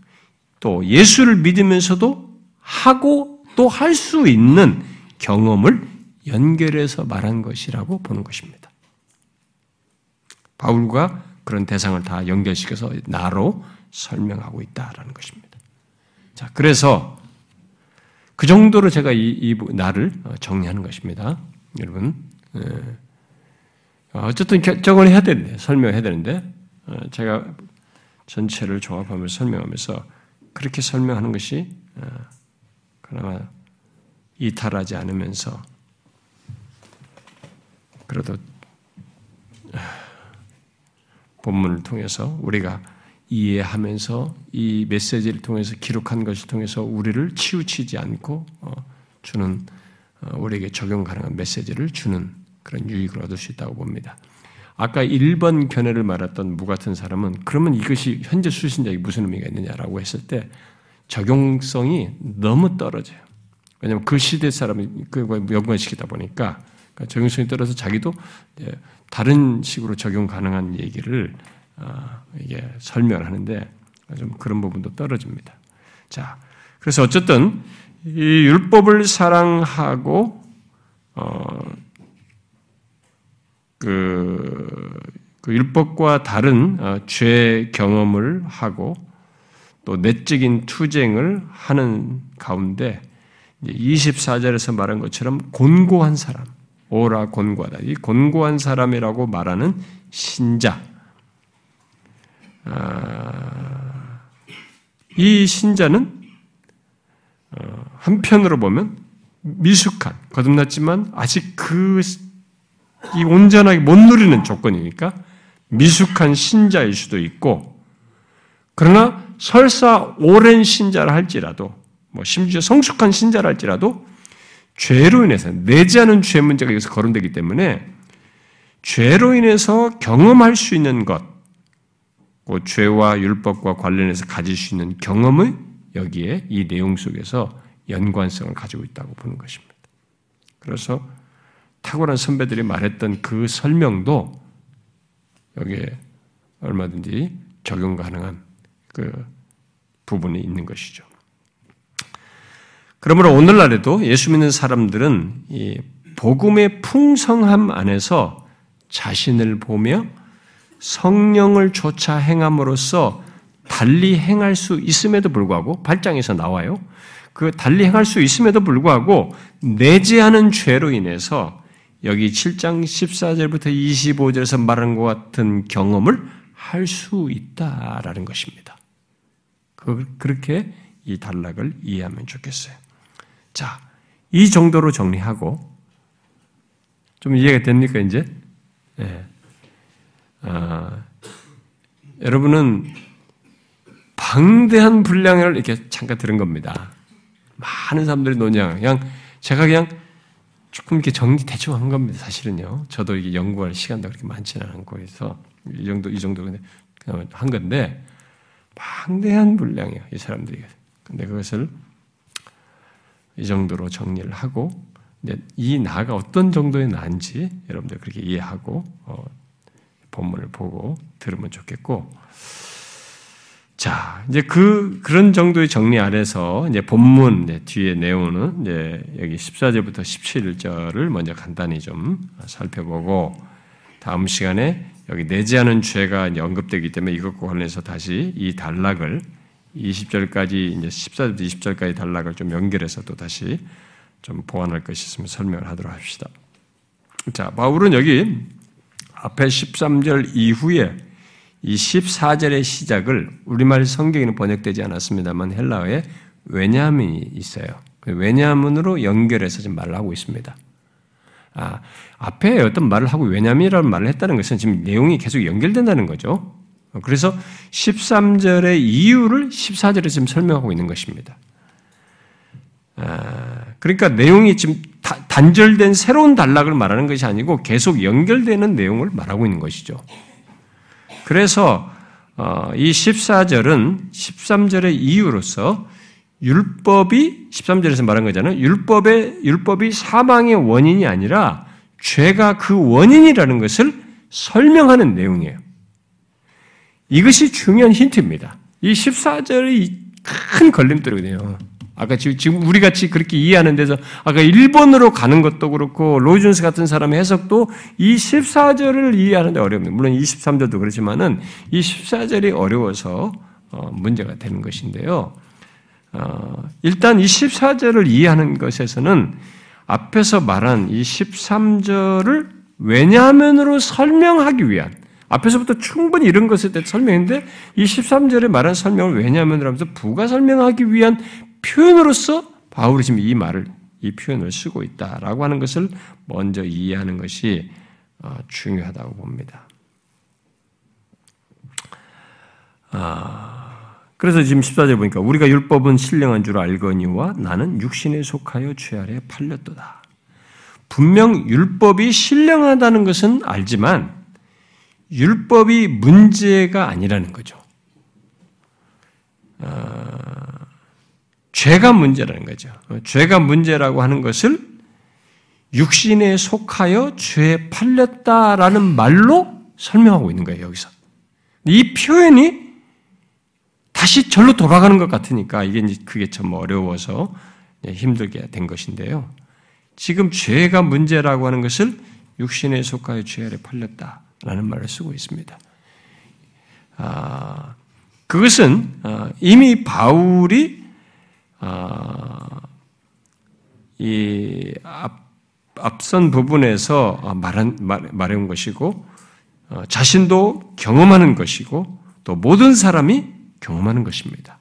S1: 또 예수를 믿으면서도 하고 또 할 수 있는 경험을 연결해서 말한 것이라고 보는 것입니다. 바울과 그런 대상을 다 연결시켜서 나로 설명하고 있다라는 것입니다. 자, 그래서 그 정도로 제가 이, 이 나를 정리하는 것입니다. 여러분, 예. 어쨌든 결정을 해야 되는데, 설명해야 되는데, 어, 제가 전체를 종합하면서 설명하면서 그렇게 설명하는 것이 어, 그나마 이탈하지 않으면서 그래도 본문을 통해서 우리가 이해하면서 이 메시지를 통해서 기록한 것을 통해서 우리를 치우치지 않고 어, 주는 어, 우리에게 적용 가능한 메시지를 주는 그런 유익을 얻을 수 있다고 봅니다. 아까 1번 견해를 말했던 무 같은 사람은 그러면 이것이 현재 수신자에게 무슨 의미가 있느냐라고 했을 때 적용성이 너무 떨어져요. 왜냐하면 그 시대 사람이 그걸 연관시키다 보니까 그러니까 적용성이 떨어서 자기도 다른 식으로 적용 가능한 얘기를 어, 이게 설명을 하는데 좀 그런 부분도 떨어집니다. 자, 그래서 어쨌든 이 율법을 사랑하고 어, 그, 그 율법과 다른 어, 죄 경험을 하고 또 내적인 투쟁을 하는 가운데 24절에서 말한 것처럼 곤고한 사람, 오라 곤고하다. 이 곤고한 사람이라고 말하는 신자. 아, 이 신자는 어, 한편으로 보면 미숙한, 거듭났지만 아직 그, 이 온전하게 못 누리는 조건이니까 미숙한 신자일 수도 있고, 그러나 설사 오랜 신자라 할지라도, 뭐 심지어 성숙한 신자라 할지라도 죄로 인해서 내지 않은 죄 문제가 여기서 거론되기 때문에 죄로 인해서 경험할 수 있는 것, 그 죄와 율법과 관련해서 가질 수 있는 경험을 여기에 이 내용 속에서 연관성을 가지고 있다고 보는 것입니다. 그래서 탁월한 선배들이 말했던 그 설명도 여기에 얼마든지 적용 가능한 그 부분이 있는 것이죠. 그러므로 오늘날에도 예수 믿는 사람들은 이 복음의 풍성함 안에서 자신을 보며 성령을 조차 행함으로써 달리 행할 수 있음에도 불구하고 발장에서 나와요. 그 달리 행할 수 있음에도 불구하고 내재하는 죄로 인해서 여기 7장 14절부터 25절에서 말한 것 같은 경험을 할 수 있다라는 것입니다. 그, 그렇게 이 단락을 이해하면 좋겠어요. 자, 이 정도로 정리하고 좀 이해가 됩니까 이제? 네. 아, 여러분은 방대한 분량을 이렇게 잠깐 들은 겁니다. 많은 사람들이 논의한 그냥 제가 그냥 조금 이렇게 정리 대충 한 겁니다. 사실은요. 저도 이게 연구할 시간도 그렇게 많지는 않고 해서 이 정도 이 정도 그냥 한 건데 방대한 분량이에요. 이 사람들이. 근데 그것을 이 정도로 정리를 하고 이 나가 어떤 정도의 나인지 여러분들 그렇게 이해하고 어, 본문을 보고 들으면 좋겠고. 자 이제 그 그런 정도의 정리 아래서 이제 본문 이제 뒤에 내용은 이제 여기 14절부터 17절을 먼저 간단히 좀 살펴보고 다음 시간에 여기 내지 않은 죄가 언급되기 때문에 이것과 관련해서 다시 이 단락을 20절까지 이제 14절부터 20절까지 단락을 좀 연결해서 또 다시 좀 보완할 것이 있으면 설명을 하도록 합시다. 자, 바울은 여기 앞에 13절 이후에 이 14절의 시작을 우리말 성경에는 번역되지 않았습니다만 헬라어에 왜냐함이 있어요. 그 왜냐함으로 연결해서 지금 말을 하고 있습니다. 아, 앞에 어떤 말을 하고 왜냐함이라는 말을 했다는 것은 지금 내용이 계속 연결된다는 거죠. 그래서 13절의 이유를 14절에 지금 설명하고 있는 것입니다. 아, 그러니까 내용이 지금 단절된 새로운 단락을 말하는 것이 아니고 계속 연결되는 내용을 말하고 있는 것이죠. 그래서 어, 이 14절은 13절의 이유로서 율법이 13절에서 말한 거잖아요. 율법의 율법이 사망의 원인이 아니라 죄가 그 원인이라는 것을 설명하는 내용이에요. 이것이 중요한 힌트입니다. 이 14절이 큰 걸림돌이거든요. 아까 지금 우리 같이 그렇게 이해하는 데서 아까 일본으로 가는 것도 그렇고 로이준스 같은 사람의 해석도 이 14절을 이해하는데 어렵니다. 물론 23절도 그렇지만은 이 14절이 어려워서 어, 문제가 되는 것인데요. 어, 일단 이 14절을 이해하는 것에서는 앞에서 말한 이 13절을 왜냐하면으로 설명하기 위한 앞에서부터 충분히 이런 것에 대해 설명했는데 이 13절에 말한 설명을 왜냐하면으로 하면서 부가 설명하기 위한 표현으로서 바울이 지금 이 말을 이 표현을 쓰고 있다라고 하는 것을 먼저 이해하는 것이 어, 중요하다고 봅니다. 아, 그래서 지금 14절 보니까 우리가 율법은 신령한 줄 알거니와 나는 육신에 속하여 죄 아래 팔렸도다. 분명 율법이 신령하다는 것은 알지만 율법이 문제가 아니라는 거죠. 아, 죄가 문제라는 거죠. 죄가 문제라고 하는 것을 육신에 속하여 죄에 팔렸다라는 말로 설명하고 있는 거예요, 여기서. 이 표현이 다시 절로 돌아가는 것 같으니까 이게 그게 참 어려워서 힘들게 된 것인데요. 지금 죄가 문제라고 하는 것을 육신에 속하여 죄에 팔렸다 라는 말을 쓰고 있습니다. 아, 그것은 아, 이미 바울이 아, 이 앞, 앞선 부분에서 말한, 말해온 것이고 어, 자신도 경험하는 것이고 또 모든 사람이 경험하는 것입니다.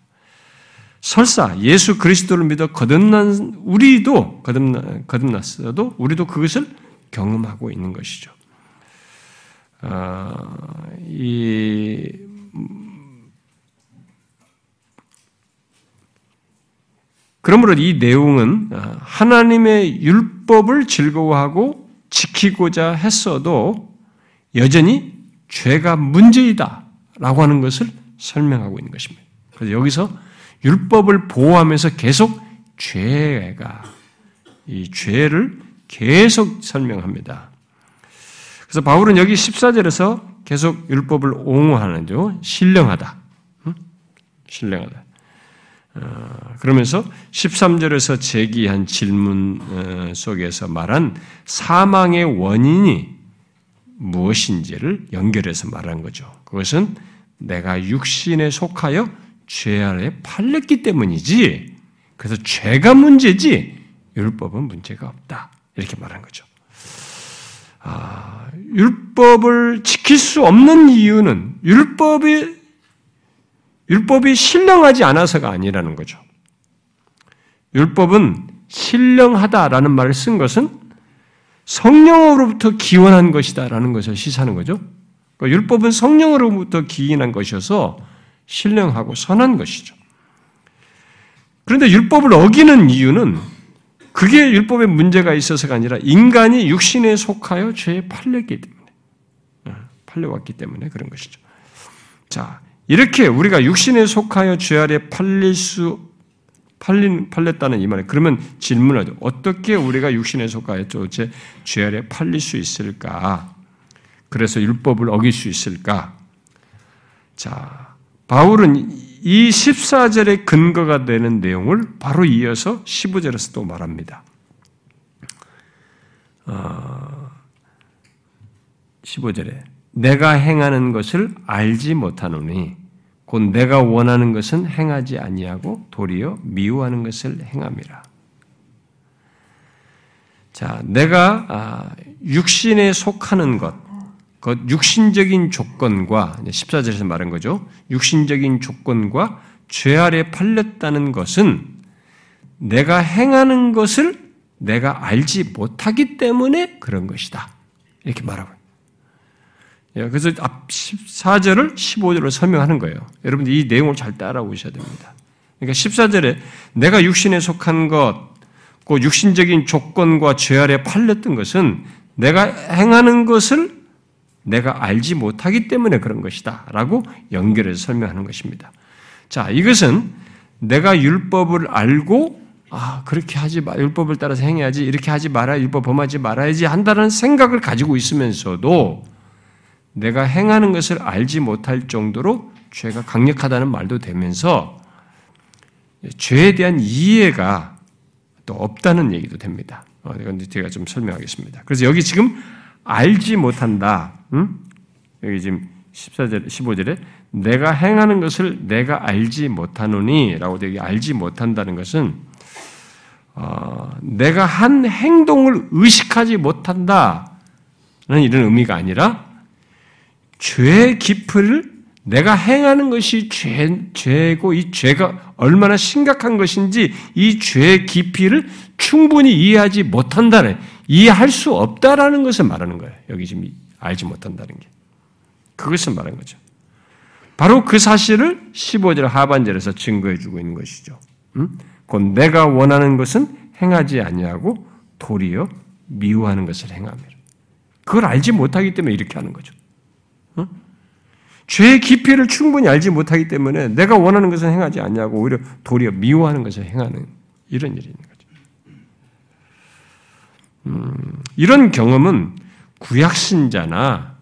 S1: 설사 예수 그리스도를 믿어 거듭난 우리도 거듭나, 거듭났어도 우리도 그것을 경험하고 있는 것이죠. 아, 이 그러므로 이 내용은 아, 하나님의 율법을 즐거워하고 지키고자 했어도 여전히 죄가 문제이다 라고 하는 것을 설명하고 있는 것입니다. 그래서 여기서 율법을 보호하면서 계속 죄가, 이 죄를 계속 설명합니다. 그래서 바울은 여기 14절에서 계속 율법을 옹호하는 죠. 신령하다. 신령하다. 어, 그러면서 13절에서 제기한 질문 어, 속에서 말한 사망의 원인이 무엇인지를 연결해서 말한 거죠. 그것은 내가 육신에 속하여 죄 아래 팔렸기 때문이지. 그래서 죄가 문제지 율법은 문제가 없다. 이렇게 말한 거죠. 아, 율법을 지킬 수 없는 이유는 율법이 율법이 신령하지 않아서가 아니라는 거죠. 율법은 신령하다라는 말을 쓴 것은 성령으로부터 기원한 것이다라는 것을 시사하는 거죠. 그 율법은 성령으로부터 기인한 것이어서 신령하고 선한 것이죠. 그런데 율법을 어기는 이유는 그게 율법에 문제가 있어서가 아니라 인간이 육신에 속하여 죄에 팔렸기 때문에 어, 팔려왔기 때문에 그런 것이죠. 자, 이렇게 우리가 육신에 속하여 죄 아래 팔릴 수 팔린 팔렸다는 이 말에 그러면 질문하죠. 어떻게 우리가 육신에 속하여 도대체 죄 아래 팔릴 수 있을까? 그래서 율법을 어길 수 있을까? 자, 바울은 이 14절의 근거가 되는 내용을 바로 이어서 15절에서 또 말합니다. 어, 15절에 내가 행하는 것을 알지 못하노니 곧 내가 원하는 것은 행하지 아니하고 도리어 미워하는 것을 행함이라. 자, 내가 아, 육신에 속하는 것, 그 육신적인 조건과 14절에서 말한 거죠. 육신적인 조건과 죄 아래 팔렸다는 것은 내가 행하는 것을 내가 알지 못하기 때문에 그런 것이다. 이렇게 말하고 예, 그래서 앞 14절을 15절로 설명하는 거예요. 여러분들 이 내용을 잘 따라오셔야 됩니다. 그러니까 14절에 내가 육신에 속한 것, 그 육신적인 조건과 죄 아래 팔렸던 것은 내가 행하는 것을 내가 알지 못하기 때문에 그런 것이다. 라고 연결해서 설명하는 것입니다. 자, 이것은 내가 율법을 알고, 아, 그렇게 하지 마, 율법을 따라서 행해야지, 이렇게 하지 말아, 율법 범하지 말아야지 한다는 생각을 가지고 있으면서도 내가 행하는 것을 알지 못할 정도로 죄가 강력하다는 말도 되면서 죄에 대한 이해가 또 없다는 얘기도 됩니다. 어, 이건 제가 좀 설명하겠습니다. 그래서 여기 지금 알지 못한다. 응? 여기 지금 14절, 15절에 내가 행하는 것을 내가 알지 못하노니 라고 되게 알지 못한다는 것은 어, 내가 한 행동을 의식하지 못한다는 이런 의미가 아니라 죄의 깊이를 내가 행하는 것이 죄, 죄고 이 죄가 얼마나 심각한 것인지 이 죄의 깊이를 충분히 이해하지 못한다는 이해할 수 없다라는 것을 말하는 거예요. 여기 지금 알지 못한다는 게. 그것을 말하는 거죠. 바로 그 사실을 15절 하반절에서 증거해 주고 있는 것이죠. 음? 곧 내가 원하는 것은 행하지 아니하고 도리어 미워하는 것을 행함이라. 그걸 알지 못하기 때문에 이렇게 하는 거죠. 어? 죄의 깊이를 충분히 알지 못하기 때문에 내가 원하는 것은 행하지 않냐고 오히려 도리어 미워하는 것을 행하는 이런 일이 있는 거죠. 음, 이런 경험은 구약신자나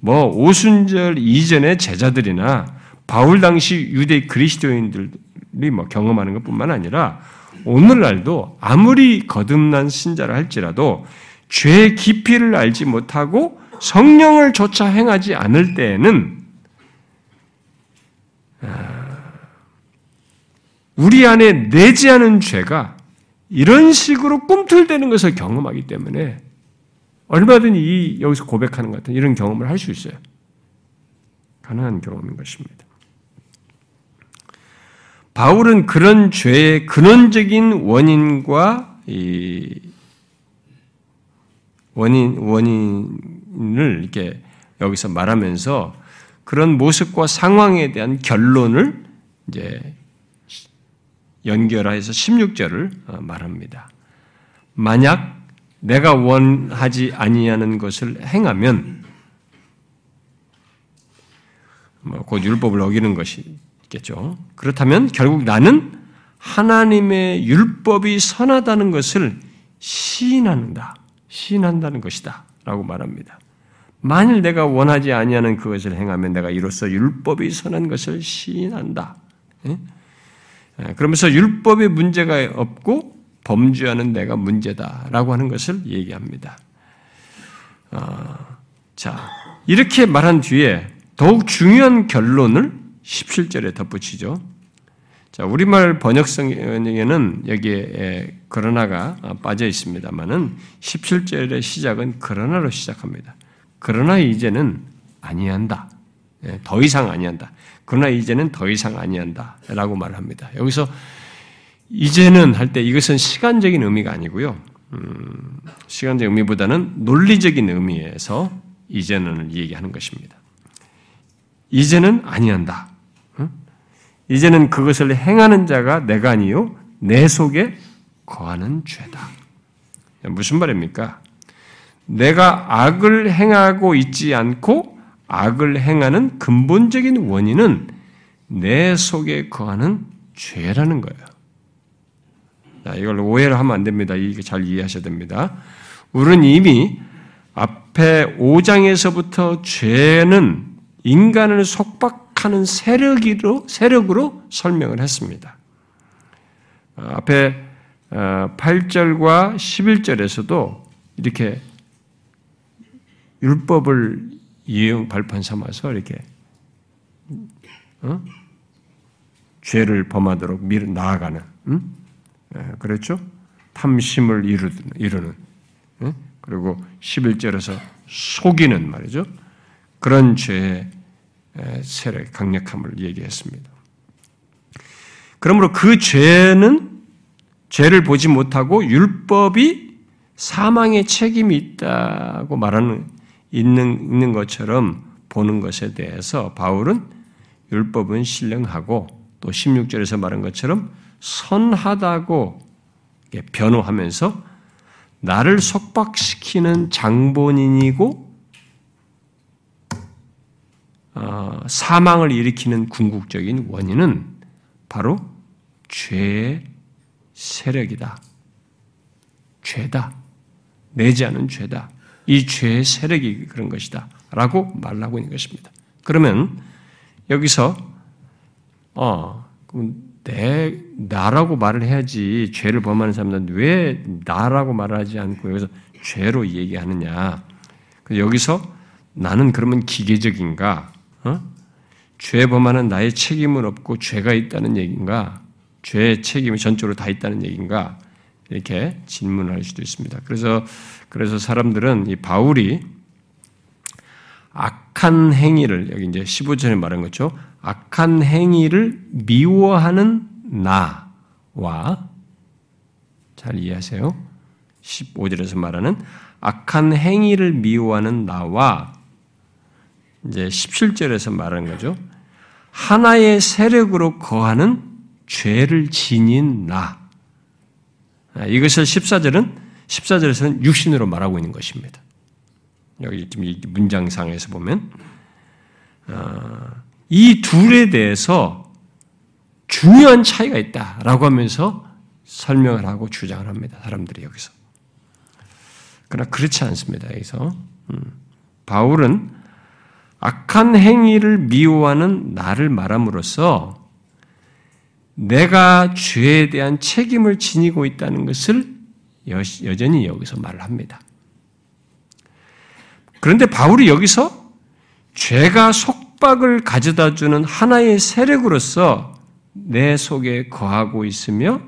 S1: 뭐 오순절 이전의 제자들이나 바울 당시 유대 그리스도인들이 뭐 경험하는 것뿐만 아니라 오늘날도 아무리 거듭난 신자라 할지라도 죄의 깊이를 알지 못하고 성령을 조차 행하지 않을 때에는 아, 우리 안에 내지 않은 죄가 이런 식으로 꿈틀대는 것을 경험하기 때문에 얼마든지 이 여기서 고백하는 것 같은 이런 경험을 할 수 있어요. 가능한 경험인 것입니다. 바울은 그런 죄의 근원적인 원인과 이 원인 원인을 이렇게 여기서 말하면서 그런 모습과 상황에 대한 결론을 이제 연결해서 16절을 어, 말합니다. 만약 내가 원하지 아니하는 것을 행하면 뭐곧 율법을 어기는 것이겠죠. 그렇다면 결국 나는 하나님의 율법이 선하다는 것을 시인한다. 시인한다는 것이다. 라고 말합니다. 만일 내가 원하지 아니하는 그것을 행하면 내가 이로써 율법이 선한 것을 시인한다. 예? 예, 그러면서 율법에 문제가 없고 범죄하는 내가 문제다라고 하는 것을 얘기합니다. 어, 자, 이렇게 말한 뒤에 더욱 중요한 결론을 17절에 덧붙이죠. 자, 우리말 번역성에는 여기에 그러나가 빠져 있습니다만은 17절의 시작은 그러나로 시작합니다. 그러나 이제는 아니한다. 예, 더 이상 아니한다. 그러나 이제는 더 이상 아니한다. 라고 말합니다. 여기서 이제는 할 때 이것은 시간적인 의미가 아니고요. 음, 시간적 의미보다는 논리적인 의미에서 이제는 얘기하는 것입니다. 이제는 아니한다. 이제는 그것을 행하는 자가 내가 아니요 내 속에 거하는 죄다. 무슨 말입니까? 내가 악을 행하고 있지 않고 악을 행하는 근본적인 원인은 내 속에 거하는 죄라는 거예요. 자, 이걸 오해를 하면 안 됩니다. 이게 잘 이해하셔야 됩니다. 우리는 이미 앞에 5장에서부터 죄는 인간을 속박하는 세력으로, 세력으로 설명을 했습니다. 앞에 8절과 어, 11절에서도 이렇게 율법을 이용 발판 삼아서 이렇게 어? 죄를 범하도록 밀 나아가는 음? 그렇죠? 탐심을 이루는, 이루는 그리고 11절에서 속이는 말이죠. 그런 죄의 세력, 강력함을 얘기했습니다. 그러므로 그 죄는 죄를 보지 못하고 율법이 사망의 책임이 있다고 말하는 있는, 있는 것처럼 보는 것에 대해서 바울은 율법은 신령하고 또 16절에서 말한 것처럼 선하다고 변호하면서 나를 속박시키는 장본인이고 어, 사망을 일으키는 궁극적인 원인은 바로 죄의 세력이다. 죄다. 내지 않은 죄다. 이 죄의 세력이 그런 것이다. 라고 말하고 있는 것입니다. 그러면 여기서 어, 내 나라고 말을 해야지 죄를 범하는 사람들은 왜 나라고 말을 하지 않고 여기서 죄로 얘기하느냐? 여기서 나는 그러면 기계적인가? 어? 죄 범하는 나의 책임은 없고 죄가 있다는 얘기인가? 죄의 책임이 전적으로 다 있다는 얘기인가? 이렇게 질문할 수도 있습니다. 그래서 그래서 사람들은 이 바울이 악한 행위를 여기 이제 15절에 말한 거죠. 악한 행위를 미워하는 나와 잘 이해하세요. 15절에서 말하는 악한 행위를 미워하는 나와 이제 17절에서 말하는 거죠. 하나의 세력으로 거하는 죄를 지닌 나. 아, 이것을 14절은 14절에서는 육신으로 말하고 있는 것입니다. 여기 지금 이 문장상에서 보면 어, 이 둘에 대해서 중요한 차이가 있다라고 하면서 설명을 하고 주장을 합니다. 사람들이 여기서. 그러나 그렇지 않습니다. 여기서 음, 바울은 악한 행위를 미워하는 나를 말함으로써 내가 죄에 대한 책임을 지니고 있다는 것을 여전히 여기서 말을 합니다. 그런데 바울이 여기서 죄가 속박을 가져다 주는 하나의 세력으로서 내 속에 거하고 있으며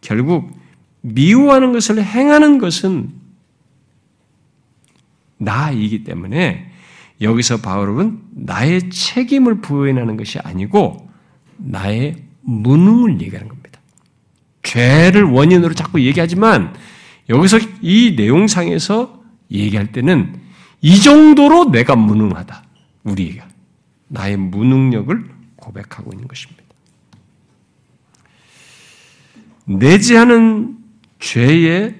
S1: 결국 미워하는 것을 행하는 것은 나이기 때문에 여기서 바울은 나의 책임을 부인하는 것이 아니고 나의 무능을 얘기하는 겁니다. 죄를 원인으로 자꾸 얘기하지만 여기서 이 내용상에서 얘기할 때는 이 정도로 내가 무능하다. 우리가. 나의 무능력을 고백하고 있는 것입니다. 내지하는 죄의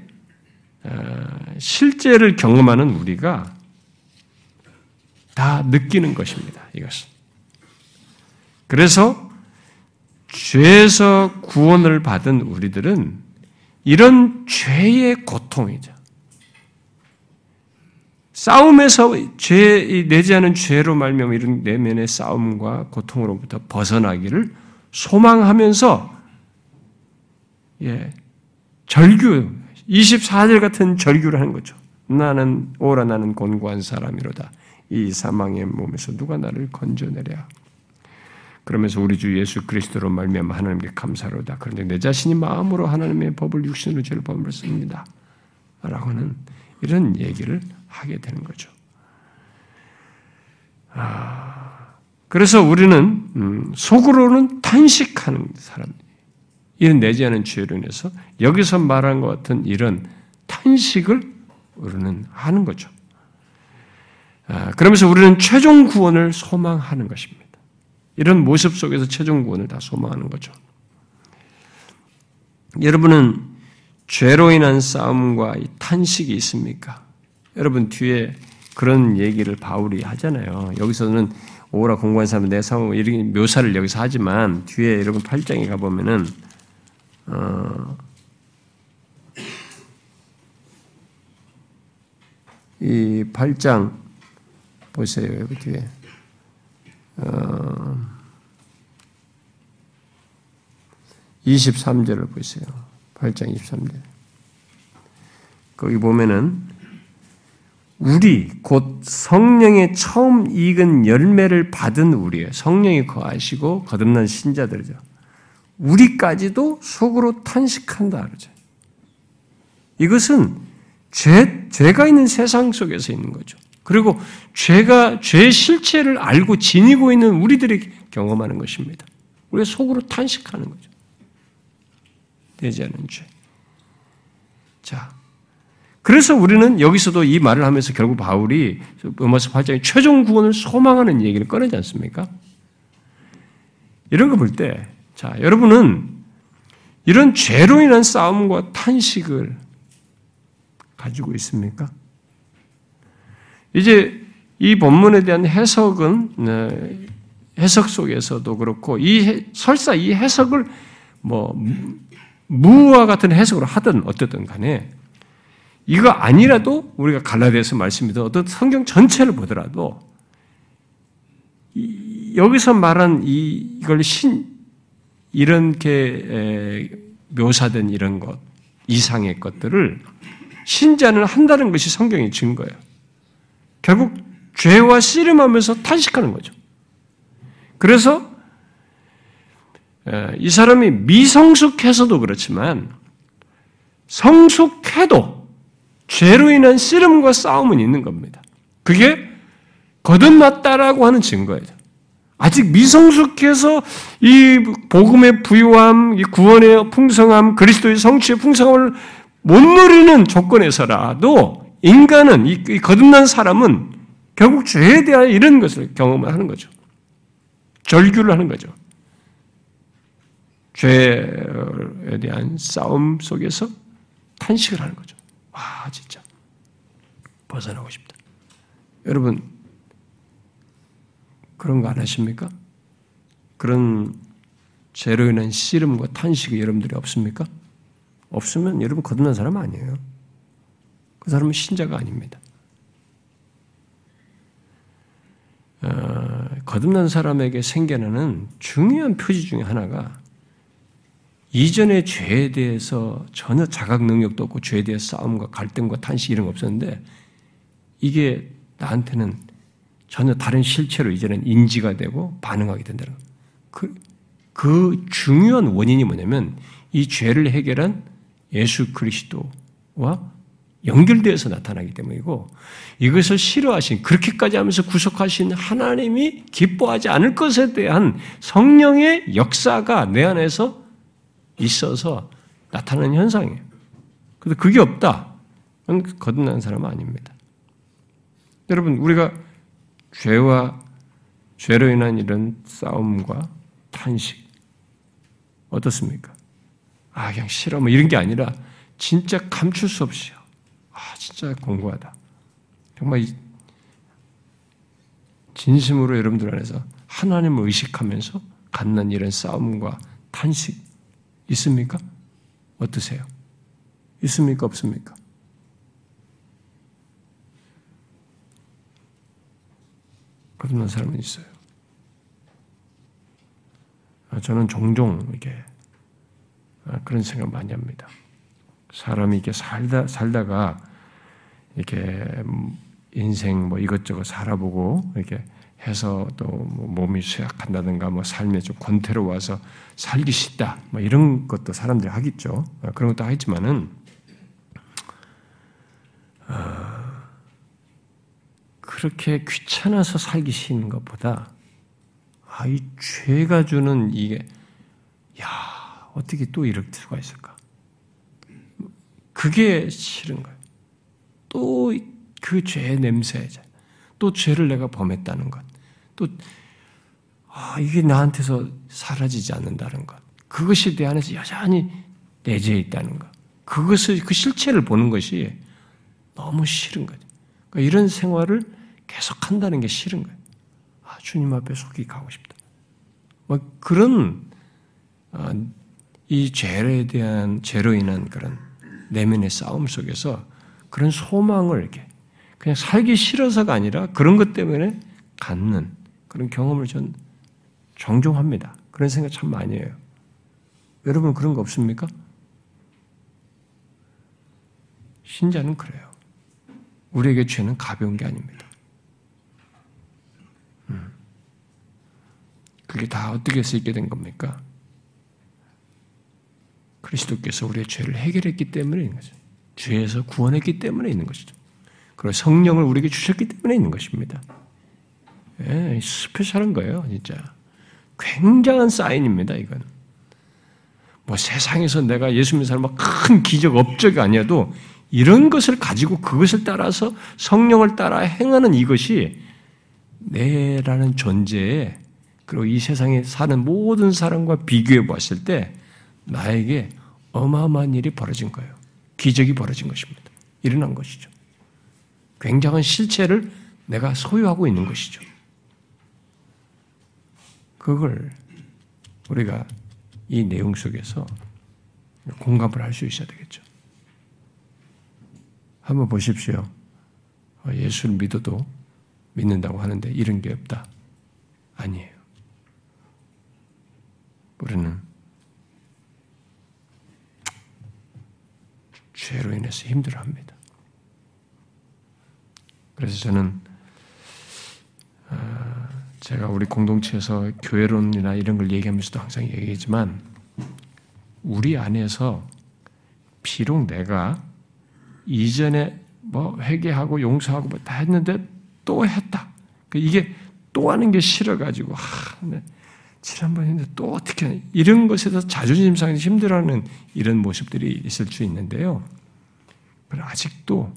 S1: 어, 실제를 경험하는 우리가 다 느끼는 것입니다. 이것은. 그래서 죄에서 구원을 받은 우리들은 이런 죄의 고통이죠. 싸움에서 죄 내지 않은 죄로 말미암아 이런 내면의 싸움과 고통으로부터 벗어나기를 소망하면서 예, 절규 24절 같은 절규를 하는 거죠. 나는 오라 나는 곤고한 사람이로다. 이 사망의 몸에서 누가 나를 건져내랴. 그러면서 우리 주 예수 그리스도로 말미암아 하나님께 감사로다. 그런데 내 자신이 마음으로 하나님의 법을 육신으로 죄를 범했습니다. 라고 는 이런 얘기를 하게 되는 거죠. 아, 그래서 우리는 음, 속으로는 탄식하는 사람, 이런 내지 않은 죄로 인해서 여기서 말한 것 같은 이런 탄식을 우리는 하는 거죠. 아, 그러면서 우리는 최종 구원을 소망하는 것입니다. 이런 모습 속에서 최종 구원을 다 소망하는 거죠. 여러분은 죄로 인한 싸움과 탄식이 있습니까? 여러분 뒤에 그런 얘기를 바울이 하잖아요. 여기서는 오라 공부한 사람은 내 상황 이런 묘사를 여기서 하지만 뒤에 여러분 8장에 가 보면은 어, 이 8장 보세요 여기 뒤에 어, 23절을 보세요. 8장 23절. 거기 보면은 우리 곧 성령의 처음 익은 열매를 받은 우리예요. 성령이 거하시고 거듭난 신자들이죠. 우리까지도 속으로 탄식한다 그러죠. 이것은 죄, 죄가 있는 세상 속에서 있는 거죠. 그리고 죄가, 죄 실체를 알고 지니고 있는 우리들이 경험하는 것입니다. 우리가 속으로 탄식하는 거죠. 되지 않은 죄. 자, 그래서 우리는 여기서도 이 말을 하면서 결국 바울이 로마서 8장에 최종 구원을 소망하는 얘기를 꺼내지 않습니까? 이런 거 볼 때, 자, 여러분은 이런 죄로 인한 싸움과 탄식을 가지고 있습니까? 이제 이 본문에 대한 해석은 네, 해석 속에서도 그렇고 이 설사 이 해석을 뭐 무와 같은 해석으로 하든 어떻든 간에 이거 아니라도 우리가 갈라디아서 말씀이든 어떤 성경 전체를 보더라도 여기서 말한 이 이걸 신 이렇게 묘사된 이런 것 이상의 것들을 신자는 한다는 것이 성경의 증거예요. 결국 죄와 씨름하면서 탄식하는 거죠. 그래서 이 사람이 미성숙해서도 그렇지만 성숙해도 죄로 인한 씨름과 싸움은 있는 겁니다. 그게 거듭났다라고 하는 증거예요. 아직 미성숙해서 이 복음의 부유함, 이 구원의 풍성함, 그리스도의 성취의 풍성함을 못 누리는 조건에서라도 인간은 이 거듭난 사람은 결국 죄에 대한 이런 것을 경험하는 거죠. 절규를 하는 거죠. 죄에 대한 싸움 속에서 탄식을 하는 거죠. 와, 진짜. 벗어나고 싶다. 여러분, 그런 거 안 하십니까? 그런 죄로 인한 씨름과 탄식이 여러분들이 없습니까? 없으면 여러분 거듭난 사람 아니에요. 그 사람은 신자가 아닙니다. 어, 거듭난 사람에게 생겨나는 중요한 표지 중에 하나가 이전의 죄에 대해서 전혀 자각 능력도 없고 죄에 대해 싸움과 갈등과 탄식 이런 거 없었는데 이게 나한테는 전혀 다른 실체로 이제는 인지가 되고 반응하게 된다는 거. 그, 그 중요한 원인이 뭐냐면 이 죄를 해결한 예수 그리스도와 연결되어서 나타나기 때문이고 이것을 싫어하신 그렇게까지 하면서 구속하신 하나님이 기뻐하지 않을 것에 대한 성령의 역사가 내 안에서 있어서 나타나는 현상이에요. 근데 그게 없다. 거듭난 사람은 아닙니다. 여러분, 우리가 죄와 죄로 인한 이런 싸움과 탄식, 어떻습니까? 아, 그냥 싫어. 뭐 이런 게 아니라 진짜 감출 수 없이요. 아, 진짜 공고하다. 정말 진심으로 여러분들 안에서 하나님을 의식하면서 갖는 이런 싸움과 탄식, 있습니까? 어떠세요? 있습니까? 없습니까? 거듭난 사람은 있어요. 아, 저는 종종 이렇게 아, 그런 생각 많이 합니다. 사람이 이렇게 살다 살다가 이렇게 인생 뭐 이것저것 살아보고 이렇게 해서 또 뭐 몸이 쇠약한다든가 뭐 삶에 좀 권태로워서 살기 싫다 뭐 이런 것도 사람들이 하겠죠. 아, 그런 것도 하지만은 어, 그렇게 귀찮아서 살기 싫은 것보다 아, 이 죄가 주는 이게 야 어떻게 또 이럴 수가 있을까? 그게 싫은 거예요. 또 그 죄의 냄새, 또 죄를 내가 범했다는 것, 또 아, 이게 나한테서 사라지지 않는다는 것, 그것이 내 안에서 여전히 내재해 있다는 것, 그것을 그 실체를 보는 것이 너무 싫은 거죠. 그러니까 이런 생활을 계속 한다는 게 싫은 거예요. 아, 주님 앞에 속히 가고 싶다. 뭐 그런 아, 이 죄에 대한 죄로 인한 그런 내면의 싸움 속에서 그런 소망을 이렇게 그냥 살기 싫어서가 아니라 그런 것 때문에 갖는 그런 경험을 전 종종 합니다. 그런 생각 참 많이 해요. 여러분 그런 거 없습니까? 신자는 그래요. 우리에게 죄는 가벼운 게 아닙니다. 음. 그게 다 어떻게 해서 있게 된 겁니까? 그리스도께서 우리의 죄를 해결했기 때문에 있는 거죠. 죄에서 구원했기 때문에 있는 것이죠. 그리고 성령을 우리에게 주셨기 때문에 있는 것입니다. 예, 스페셜한 거예요, 진짜. 굉장한 사인입니다, 이건. 뭐 세상에서 내가 예수 믿는 사람 큰 기적, 업적이 아니어도 이런 것을 가지고 그것을 따라서 성령을 따라 행하는 이것이 내라는 존재에 그리고 이 세상에 사는 모든 사람과 비교해 봤을 때 나에게 어마어마한 일이 벌어진 거예요. 기적이 벌어진 것입니다. 일어난 것이죠. 굉장한 실체를 내가 소유하고 있는 것이죠. 그걸 우리가 이 내용 속에서 공감을 할 수 있어야 되겠죠. 한번 보십시오. 어, 예수를 믿어도 믿는다고 하는데 이런 게 없다. 아니에요. 우리는 죄로 인해서 힘들어합니다. 그래서 저는 어, 제가 우리 공동체에서 교회론이나 이런 걸 얘기하면서도 항상 얘기하지만 우리 안에서 비록 내가 이전에 뭐 회개하고 용서하고 뭐 다 했는데 또 했다. 그 이게 또 하는 게 싫어가지고 아, 네. 지난번 했는데 또 어떻게 하냐. 이런 것에 서 자존심 상해서 힘들어하는 이런 모습들이 있을 수 있는데요. 아직도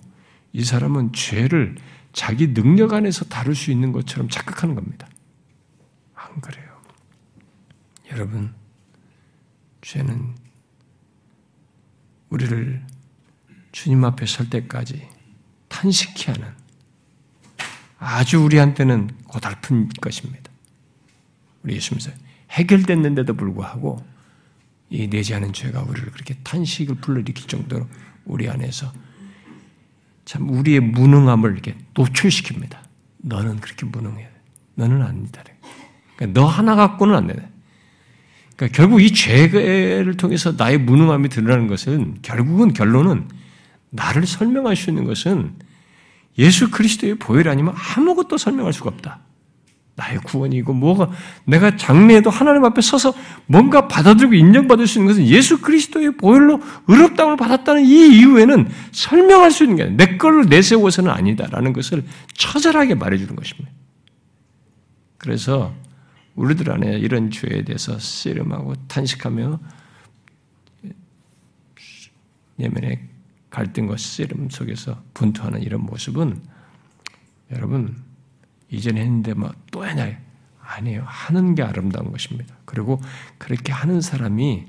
S1: 이 사람은 죄를 자기 능력 안에서 다룰 수 있는 것처럼 착각하는 겁니다. 안 그래요. 여러분, 죄는 우리를 주님 앞에 설 때까지 탄식케 하는 아주 우리한테는 고달픈 것입니다. 우리 예수님께서 해결됐는데도 불구하고 이 내지하는 죄가 우리를 그렇게 탄식을 불러일으킬 정도로 우리 안에서 참 우리의 무능함을 이렇게 노출시킵니다. 너는 그렇게 무능해. 너는 아니다. 그러니까 너 하나 갖고는 안 되네. 그러니까 결국 이 죄를 통해서 나의 무능함이 드러나는 것은 결국은 결론은 나를 설명할 수 있는 것은 예수 그리스도의 보혈 아니면 아무것도 설명할 수가 없다. 나의 구원이고 뭐가 내가 장래에도 하나님 앞에 서서 뭔가 받아들이고 인정받을 수 있는 것은 예수 그리스도의 보혈로 의롭다움을 받았다는 이 이후에는 설명할 수 있는 게 아니라 내 걸로 내세워서는 아니다라는 것을 처절하게 말해주는 것입니다. 그래서 우리들 안에 이런 죄에 대해서 씨름하고 탄식하며 예면의 갈등과 씨름 속에서 분투하는 이런 모습은 여러분 이전에 했는데 뭐 또 하냐? 아니에요. 하는 게 아름다운 것입니다. 그리고 그렇게 하는 사람이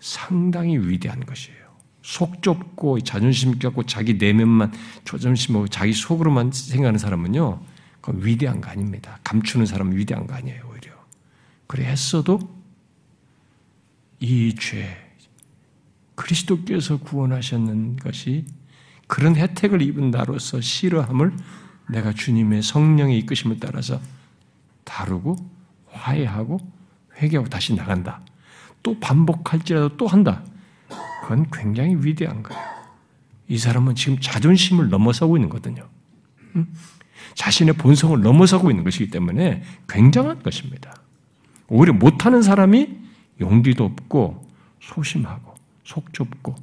S1: 상당히 위대한 것이에요. 속 좁고 자존심 갖고 자기 내면만 조점심하고 자기 속으로만 생각하는 사람은요, 그건 위대한 거 아닙니다. 감추는 사람은 위대한 거 아니에요, 오히려. 그래 했어도 이 죄, 그리스도께서 구원하셨는 것이 그런 혜택을 입은 나로서 싫어함을 내가 주님의 성령의 이끄심을 따라서 다루고 화해하고 회개하고 다시 나간다. 또 반복할지라도 또 한다. 그건 굉장히 위대한 거예요. 이 사람은 지금 자존심을 넘어서고 있는 거거든요. 자신의 본성을 넘어서고 있는 것이기 때문에 굉장한 것입니다. 오히려 못하는 사람이 용기도 없고 소심하고 속 좁고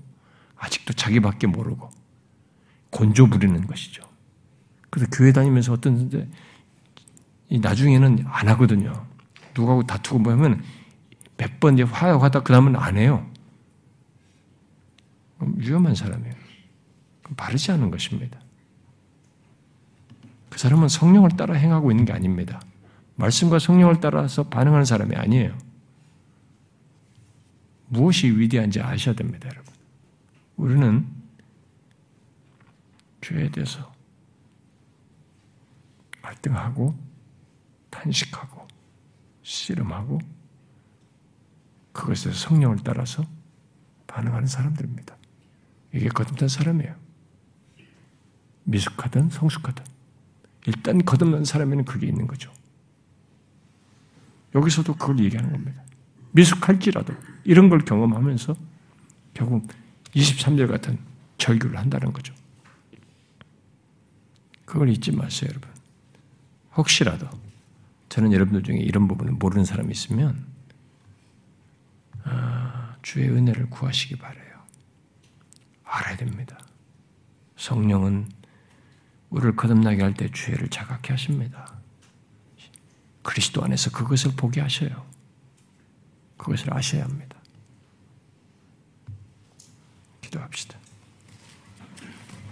S1: 아직도 자기밖에 모르고 곤조 부리는 것이죠. 그래서 교회 다니면서 어떤 나중에는 안 하거든요. 누구하고 다투고 뭐 하면 몇 번 이제 화해하다 그 다음은 안 해요. 위험한 사람이에요. 바르지 않은 것입니다. 그 사람은 성령을 따라 행하고 있는 게 아닙니다. 말씀과 성령을 따라서 반응하는 사람이 아니에요. 무엇이 위대한지 아셔야 됩니다, 여러분. 우리는 죄에 대해서 갈등하고 탄식하고 씨름하고 그것에 성령을 따라서 반응하는 사람들입니다. 이게 거듭난 사람이에요. 미숙하든 성숙하든 일단 거듭난 사람에는 그게 있는 거죠. 여기서도 그걸 얘기하는 겁니다. 미숙할지라도 이런 걸 경험하면서 결국 23절 같은 절규를 한다는 거죠. 그걸 잊지 마세요, 여러분. 혹시라도 저는 여러분들 중에 이런 부분을 모르는 사람이 있으면 아, 주의 은혜를 구하시기 바래요. 알아야 됩니다. 성령은 우리를 거듭나게 할 때 죄를 자각케 하십니다. 그리스도 안에서 그것을 보게 하셔요. 그것을 아셔야 합니다. 기도합시다.